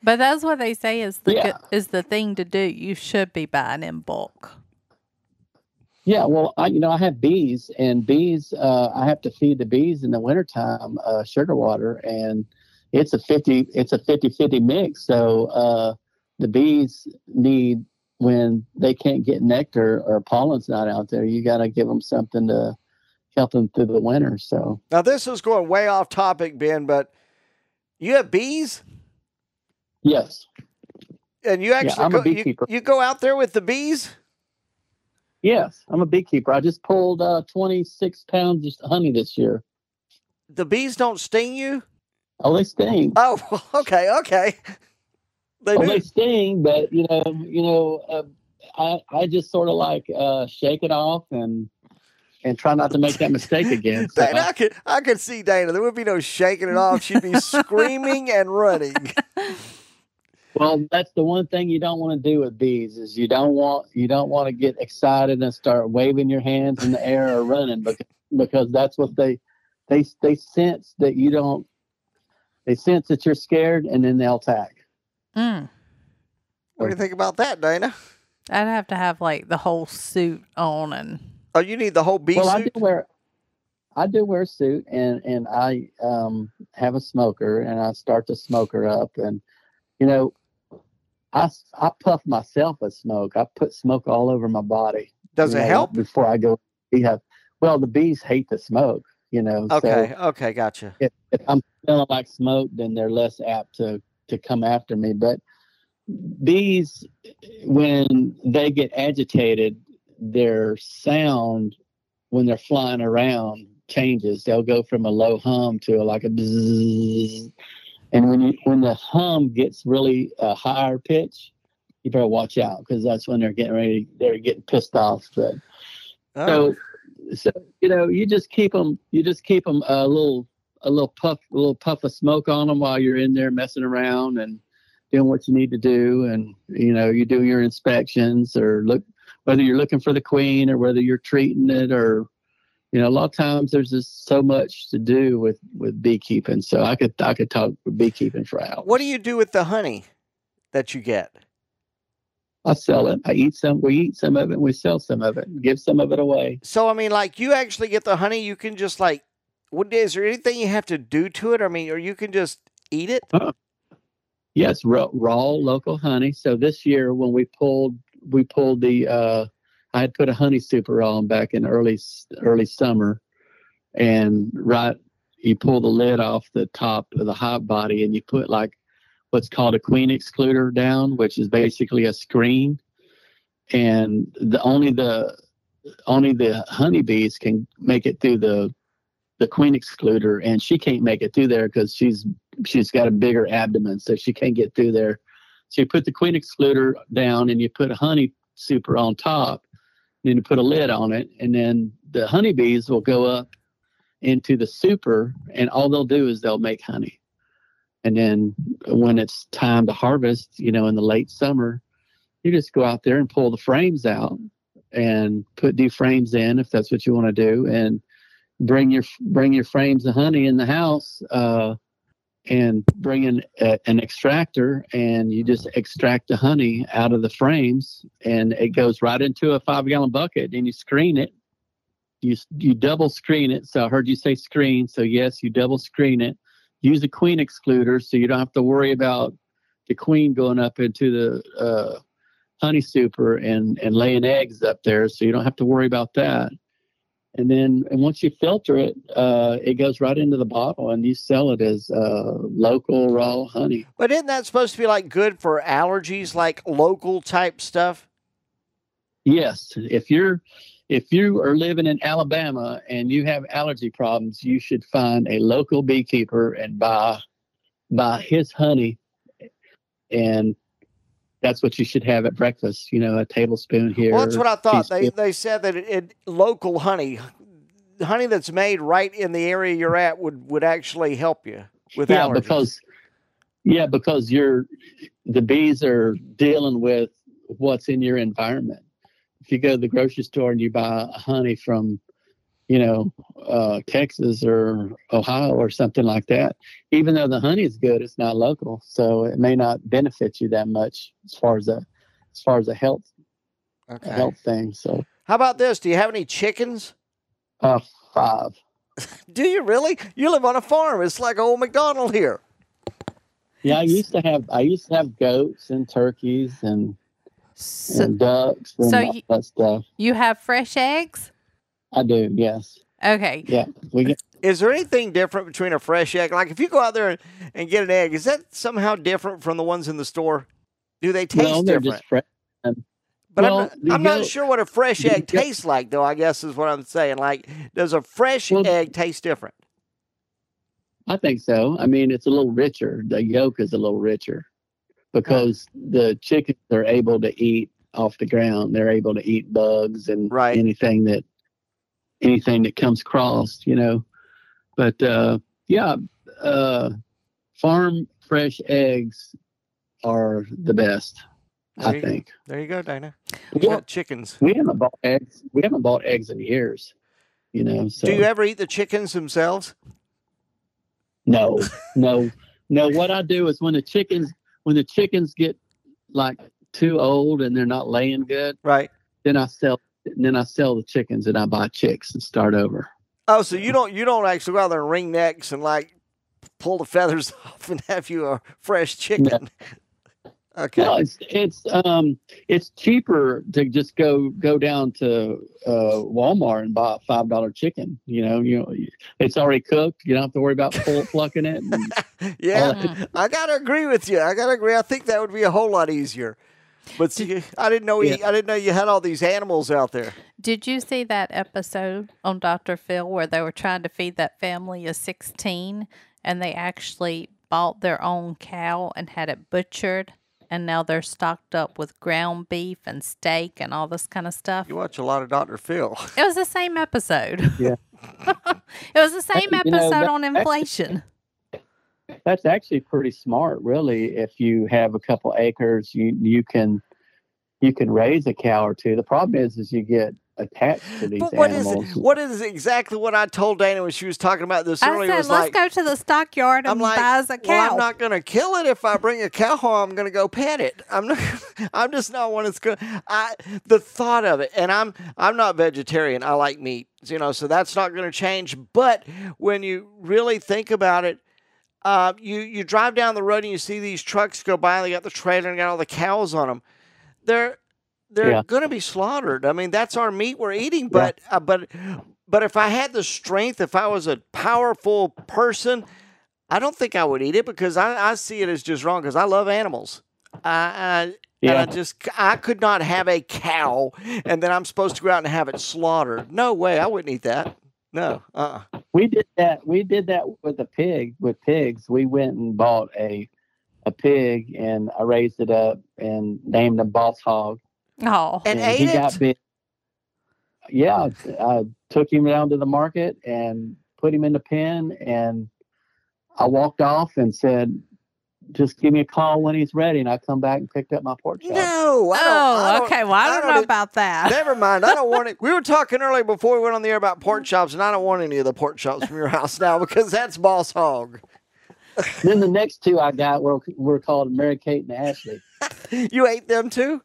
But that's what they say is the Yeah. is the thing to do. You should be buying in bulk. Yeah, well, I you know I have bees, and bees uh, I have to feed the bees in the wintertime uh, sugar water, and it's a 50 it's a 50-50 mix. So uh, the bees need when they can't get nectar or pollen's not out there, you got to give them something to help them through the winter. So Now this is going way off topic, Ben, but you have bees. yes, And you actually I'm a go, you, beekeeper. you go out there with the bees? yes, I'm a beekeeper. I just pulled uh, 26 pounds of honey this year. The bees don't sting you? Oh, they sting. Oh, *laughs* okay, okay. They well, they sting, but you know, you know, uh, I I just sort of like uh, shake it off and and try not to make that mistake again. So Dana, I could I could see Dana. There would be no shaking it off. She'd be screaming and running. *laughs* Well, that's the one thing you don't want to do with bees is you don't want you don't want to get excited and start waving your hands in the air or running because because that's what they they they sense that you don't they sense that you're scared and then they'll attack. Mm. What do you think about that, Dana? I'd have to have like the whole suit on and Oh, you need the whole bee well, I do wear I do wear a suit and and I um have a smoker and I start the smoker up and you know I I puff myself with smoke. I put smoke all over my body. Does you it know, help? before I go? We have well, the bees hate the smoke. You know, Okay, so okay, gotcha. if, if I'm smelling like smoke, then they're less apt to to come after me. But bees, when they get agitated, their sound when they're flying around changes. They'll go from a low hum to a, like a bzzz. And when you when the hum gets really a higher pitch, you better watch out because that's when they're getting ready. They're getting pissed off. But Oh, so, so you know, you just keep them. You just keep them uh, a little, a little puff, a little puff of smoke on them while you're in there messing around and doing what you need to do. And you know, you do your inspections or look whether you're looking for the queen or whether you're treating it or you know, a lot of times there's just so much to do with with beekeeping. So I could I could talk beekeeping for hours. what do you do with the honey that you get? I sell it. I eat some. We eat some of it. and We sell some of it. Give some of it away. So I mean, like you actually get the honey. You can just like, what is there anything you have to do to it? I mean, or you can just eat it. Yes, raw, raw local honey. So this year when we pulled we pulled the uh I had put a honey super on back in early early summer and right you pull the lid off the top of the hive body and you put like what's called a queen excluder down, which is basically a screen. And the only the only the honeybees can make it through the the queen excluder and she can't make it through there because she's she's got a bigger abdomen so she can't get through there. So you put the queen excluder down and you put a honey super on top then you put a lid on it and then the honeybees will go up into the super and all they'll do is they'll make honey. And then when it's time to harvest you know in the late summer you just go out there and pull the frames out and put new frames in if that's what you want to do and bring your bring your frames of honey in the house uh, and bring in a, an extractor and you just extract the honey out of the frames and it goes right into a five gallon bucket and you screen it. You you double screen it. So i heard you say screen so yes you double screen it. Use a queen excluder so you don't have to worry about the queen going up into the uh, honey super and and laying eggs up there so you don't have to worry about that and then and once you filter it uh, it goes right into the bottle and you sell it as uh, local raw honey. But isn't that supposed to be like good for allergies, like local type stuff? yes. If you're if you are living in alabama and you have allergy problems you should find a local beekeeper and buy buy his honey. And that's what you should have at breakfast you know a tablespoon here Well, that's what I thought. They they said that it, it local honey, honey that's made right in the area you're at would would actually help you with yeah allergies. because yeah because you're the bees are dealing with what's in your environment if you go to the grocery store and you buy honey from you know uh, texas or ohio or something like that even though the honey is good it's not local so it may not benefit you that much as far as a as far as a health a health thing so How about this? Do you have any chickens? uh five *laughs* Do you really? You live on a farm. It's like old McDonald here. yeah i used to have i used to have goats and turkeys and so and ducks and so all you- that stuff you have fresh eggs? I do, yes. Okay. Yeah. We get Is there anything different between a fresh egg? Like if you go out there and, and get an egg, is that somehow different from the ones in the store? Do they taste no, they're different? just fresh. Um, but well, I'm, not, I'm not sure what a fresh egg goat- tastes like, though. I guess is what I'm saying. Like, does a fresh Well- egg taste different? I think so. I mean, it's a little richer. The yolk is a little richer because oh. the chickens are able to eat off the ground. They're able to eat bugs and Right. anything that anything that comes across, you know. But uh, yeah, uh, farm fresh eggs are the best. There I think There you go, Dana. we, You got chickens. we haven't bought eggs. We haven't bought eggs in years. You know. So Do you ever eat the chickens themselves? No, no, no. What I do is when the chickens when the chickens get like too old and they're not laying good, Right. then I sell then I sell the chickens and I buy chicks and start over. Oh, so you don't you don't actually go out there and wring necks and like pull the feathers *laughs* off and have you a fresh chicken. *laughs* Okay. No, it's it's um it's cheaper to just go go down to uh, Walmart and buy a five dollar chicken. You know, you know, it's already cooked. You don't have to worry about pull, *laughs* plucking it. and yeah. I gotta agree with you. I gotta agree. I think that would be a whole lot easier. But see, I didn't know. he- I didn't know you had all these animals out there. Did you see that episode on Dr. Phil where they were trying to feed that family of 16 and they actually bought their own cow and had it butchered? And now they're stocked up with ground beef and steak and all this kind of stuff. You watch a lot of Dr. Phil. It was the same episode. Yeah. *laughs* it was the same You know, episode that- on inflation. That's actually pretty smart, really. If you have a couple acres, you you can you can raise a cow or two. The problem is, is you get attached to these But what is animals. it? What is exactly what I told Dana when she was talking about this I earlier? said, was let's like, go to the stockyard and I'm like, buy us a cow. well, I'm not going to kill it if I bring a cow home. I'm going to go pet it. I'm not. *laughs* I'm just not one that's going. to I the thought of it, and I'm I'm not vegetarian. I like meat, you know, so that's not going to change. But when you really think about it. Uh, you you drive down the road and you see these trucks go by. They got the trailer and got all the cows on them. They're they're Yeah. going to be slaughtered. I mean, that's our meat we're eating. But uh, but but if I had the strength, if I was a powerful person, I don't think I would eat it because I, I see it as just wrong because I love animals. I, I, And Yeah. I just I could not have a cow and then I'm supposed to go out and have it slaughtered. No way, I wouldn't eat that. No, uh, uh We did that. We did that with a pig. With pigs, we went and bought a a pig, and I raised it up and named him Boss Hog. Oh, And ate he it? got big. Yeah, I took him down to the market and put him in the pen, and I walked off and said, "Just give me a call when he's ready." And I come back and picked up my pork chop. no. I don't, oh, I oh, don't- okay. Well, I don't, know e- about that. Never mind. I don't want it. *laughs* We were talking earlier before we went on the air about pork mm-hmm. chops, and I don't want any of the pork chops from your house now because that's Boss Hog. *laughs* then the next two I got were were called Mary Kate and Ashley. *laughs* You ate them too?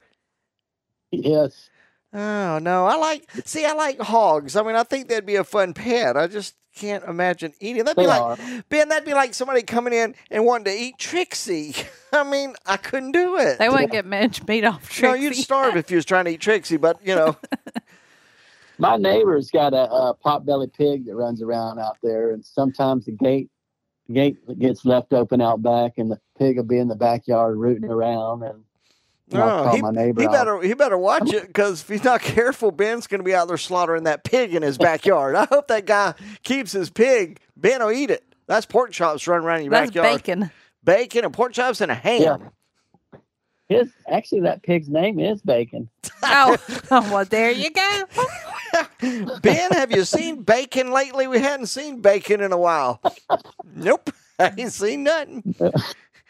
Yes. Oh no, I like. See, I like hogs. I mean, I think that'd be a fun pet. I just can't imagine eating. That'd be like are. Ben. That'd be like somebody coming in and wanting to eat Trixie. *laughs* I mean, I couldn't do it. They wouldn't get much *laughs* meat off Trixie. no, you'd starve if you was trying to eat Trixie. But you know, *laughs* My neighbor's got a, a pot-bellied pig that runs around out there, and sometimes the gate gate gets left open out back, and the pig will be in the backyard rooting around, and you know, I'll no, oh, call he, my neighbor. he out. better he better watch it because if he's not *laughs* careful, Ben's going to be out there slaughtering that pig in his backyard. I hope that guy keeps his pig. Ben will eat it. That's pork chops running around in your That's backyard. bacon. Bacon and pork chops and a ham. His actually that pig's name is Bacon. *laughs* *laughs* Oh, oh, well, there you go. Ben, have you seen bacon lately? We hadn't seen bacon in a while. Nope. I ain't seen nothing.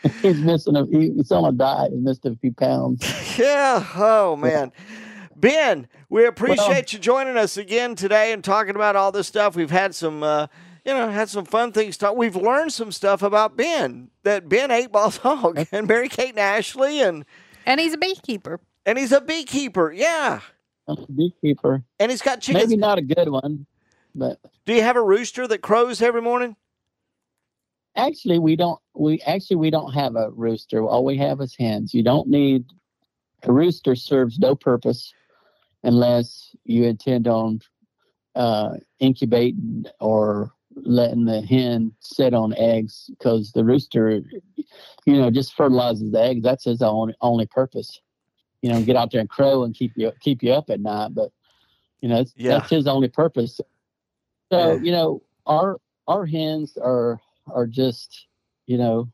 *laughs* He's missing a. He, he's on a diet. He missed a few pounds. *laughs* Yeah. Oh, man. Ben, we appreciate you joining us again today and talking about all this stuff. We've had some, uh, you know, had some fun things. Talk. We've learned some stuff about Ben that Ben ate Boss *laughs* Hog and Mary Kate and Ashley, and And he's a beekeeper. and he's a beekeeper. Yeah, I'm a beekeeper. and he's got chickens. Maybe not a good one, but Do you have a rooster that crows every morning? Actually we don't. We actually we don't have a rooster. All we have is hens. You don't need a rooster. Serves no purpose unless you intend on uh, incubating or letting the hen sit on eggs because the rooster, you know, just fertilizes the eggs. That's his only only purpose. You know, get out there and crow and keep you keep you up at night. But you know, that's, Yeah. that's his only purpose. So Yeah. you know, our our hens are are just, you know,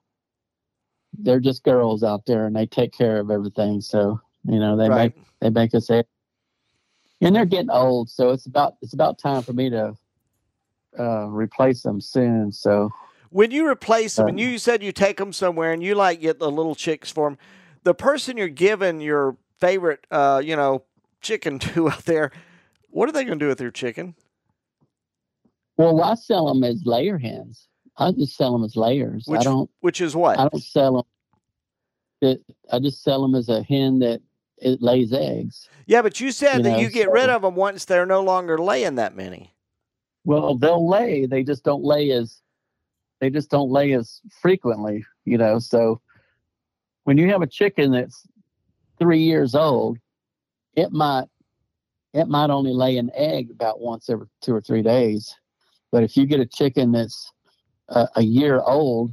they're just girls out there and they take care of everything. So, you know, they Right. make they make us happy. And they're getting old, so it's about it's about time for me to uh replace them soon. So When you replace them, and Uh, you said you take them somewhere, and you like get the little chicks for them, the person you're giving your favorite, uh, you know, chicken *laughs* to out there, what are they going to do with their chicken? well I sell them as layer hens. I just sell them as layers. Which I don't Which is what? I don't sell them. It, I just sell them as a hen that it lays eggs. yeah, but you said you that know, you get rid of them once they're no longer laying that many. Well, they'll lay. They just don't lay as they just don't lay as frequently, you know. So when you have a chicken that's three years old, it might it might only lay an egg about once every two or three days. But if you get a chicken that's a, a year old,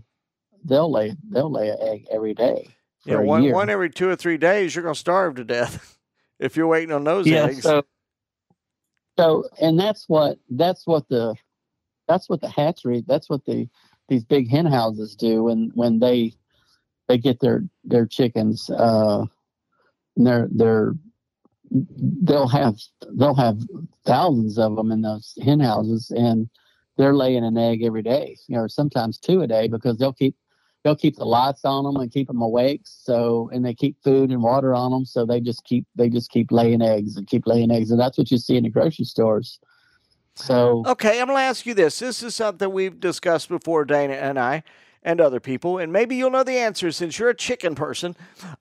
they'll lay they'll lay an egg every day. Yeah, one year. one every two or three days, you're going to starve to death *laughs* if you're waiting on those yeah, eggs. So, so and that's what that's what the that's what the hatchery that's what the these big hen houses do when when they they get their their chickens uh they're they're they'll have they'll have thousands of them in those hen houses and they're laying an egg every day you know sometimes two a day because they'll keep they'll keep the lights on them and keep them awake. So and they keep food and water on them so they just keep they just keep laying eggs and keep laying eggs. And that's what you see in the grocery stores. So Okay, I'm to ask you this. This is something we've discussed before, Dana and I, and other people, and maybe you'll know the answer since you're a chicken person.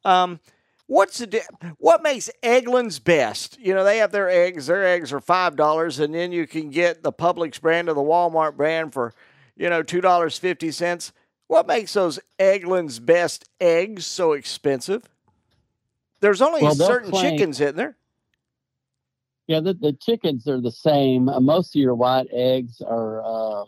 Um, what's the what makes Eggland's best? You know, they have their eggs. Their eggs are five dollars, and then you can get the Publix brand or the Walmart brand for, you know, two dollars fifty cents. What makes those Eggland's best eggs so expensive? There's only Well, certain chickens in there. Yeah, the, the chickens are the same. Uh, most of your white eggs are uh,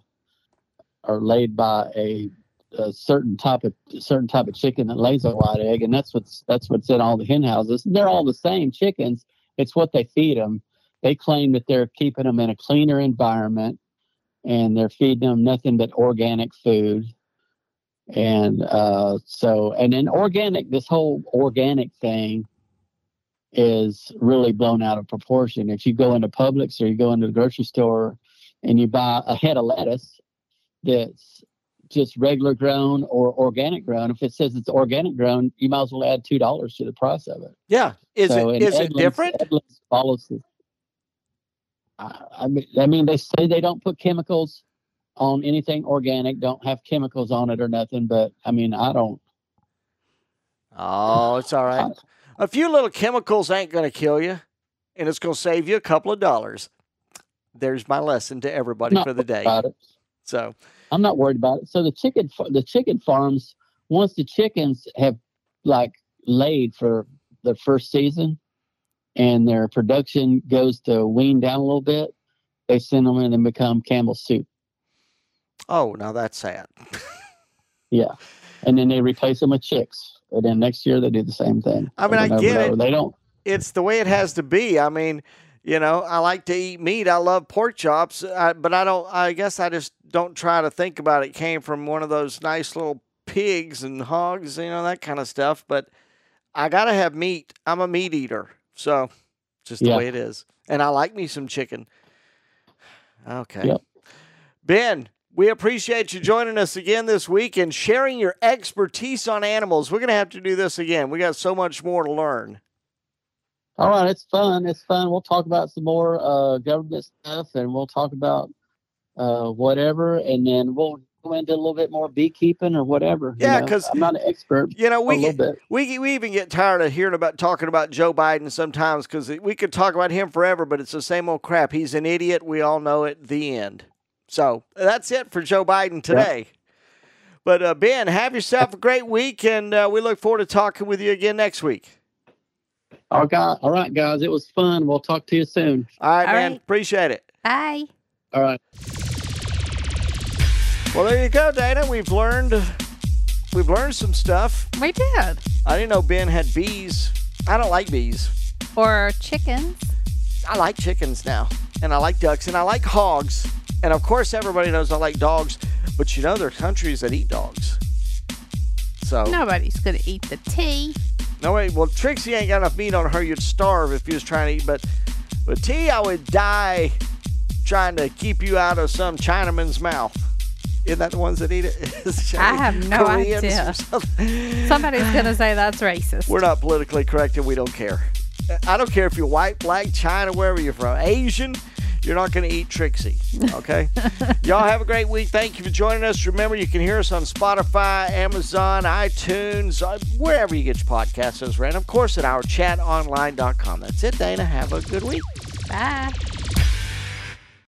are laid by a, a certain type of certain type of chicken that lays a white egg, and that's what's that's what's in all the hen houses. They're all the same chickens. It's what they feed them. They claim that they're keeping them in a cleaner environment, and they're feeding them nothing but organic food. And uh, so, and then organic, this whole organic thing is really blown out of proportion. If you go into Publix or you go into the grocery store and you buy a head of lettuce that's just regular grown or organic grown, if it says it's organic grown, you might as well add two dollars to the price of it. Yeah, is So, it is it different? Edmunds follows I, I mean, I mean, they say they don't put chemicals on anything organic, don't have chemicals on it or nothing. But I mean, I don't. Oh, it's all right. A few little chemicals ain't going to kill you, and it's going to save you a couple of dollars. There's my lesson to everybody for the day. So, I'm not worried about it. So the chicken, the chicken farms, once the chickens have like laid for the first season, and their production goes to wean down a little bit, they send them in and become Campbell soup. oh, now that's sad. *laughs* Yeah, and then they replace them with chicks, and then next year they do the same thing. I mean, I get it. They don't. It's the way it has to be. I mean, you know, I like to eat meat. I love pork chops, I, but I don't. I guess I just don't try to think about it came from one of those nice little pigs and hogs, you know, that kind of stuff. But I gotta have meat. I'm a meat eater, so just the Yeah. way it is. And I like me some chicken. Okay. Yep. Ben, we appreciate you joining us again this week and sharing your expertise on animals. We're going to have to do this again. We got so much more to learn. All right, it's fun. It's fun. We'll talk about some more uh, government stuff, and we'll talk about uh, whatever, and then we'll go into a little bit more beekeeping or whatever. you Yeah, know. 'cause, I'm not an expert. You know, a we little get, bit. we we even get tired of hearing about talking about Joe Biden sometimes because we could talk about him forever, but it's the same old crap. He's an idiot. We all know it. The end. So that's it for Joe Biden today. But uh, Ben, have yourself a great week, and uh, we look forward to talking with you again next week. All right, guys. All right, guys. It was fun. We'll talk to you soon. All right, All man. right. Appreciate it. Bye. All right. Well, there you go, Dana. We've learned we've learned some stuff. We did. I didn't know Ben had bees. I don't like bees. Or chickens. I like chickens now, and I like ducks, and I like hogs, and of course everybody knows I like dogs. But you know, there are countries that eat dogs. So Nobody's gonna eat the tea. No wait. Well, Trixie ain't got enough meat on her. You'd starve if you was trying to eat. But with tea, I would die trying to keep you out of some Chinaman's mouth. Isn't that the ones that eat it? *laughs* I have no Koreans idea. Somebody's gonna say that's *laughs* racist. We're not politically correct and we don't care. I don't care if you're white, black, China, wherever you're from, Asian. You're not going to eat Trixie. Okay. *laughs* Y'all have a great week. Thank you for joining us. Remember, you can hear us on Spotify, Amazon, iTunes, uh, wherever you get your podcasts, and of course at our chatonline.com. That's it, Dana. Have a good week. Bye.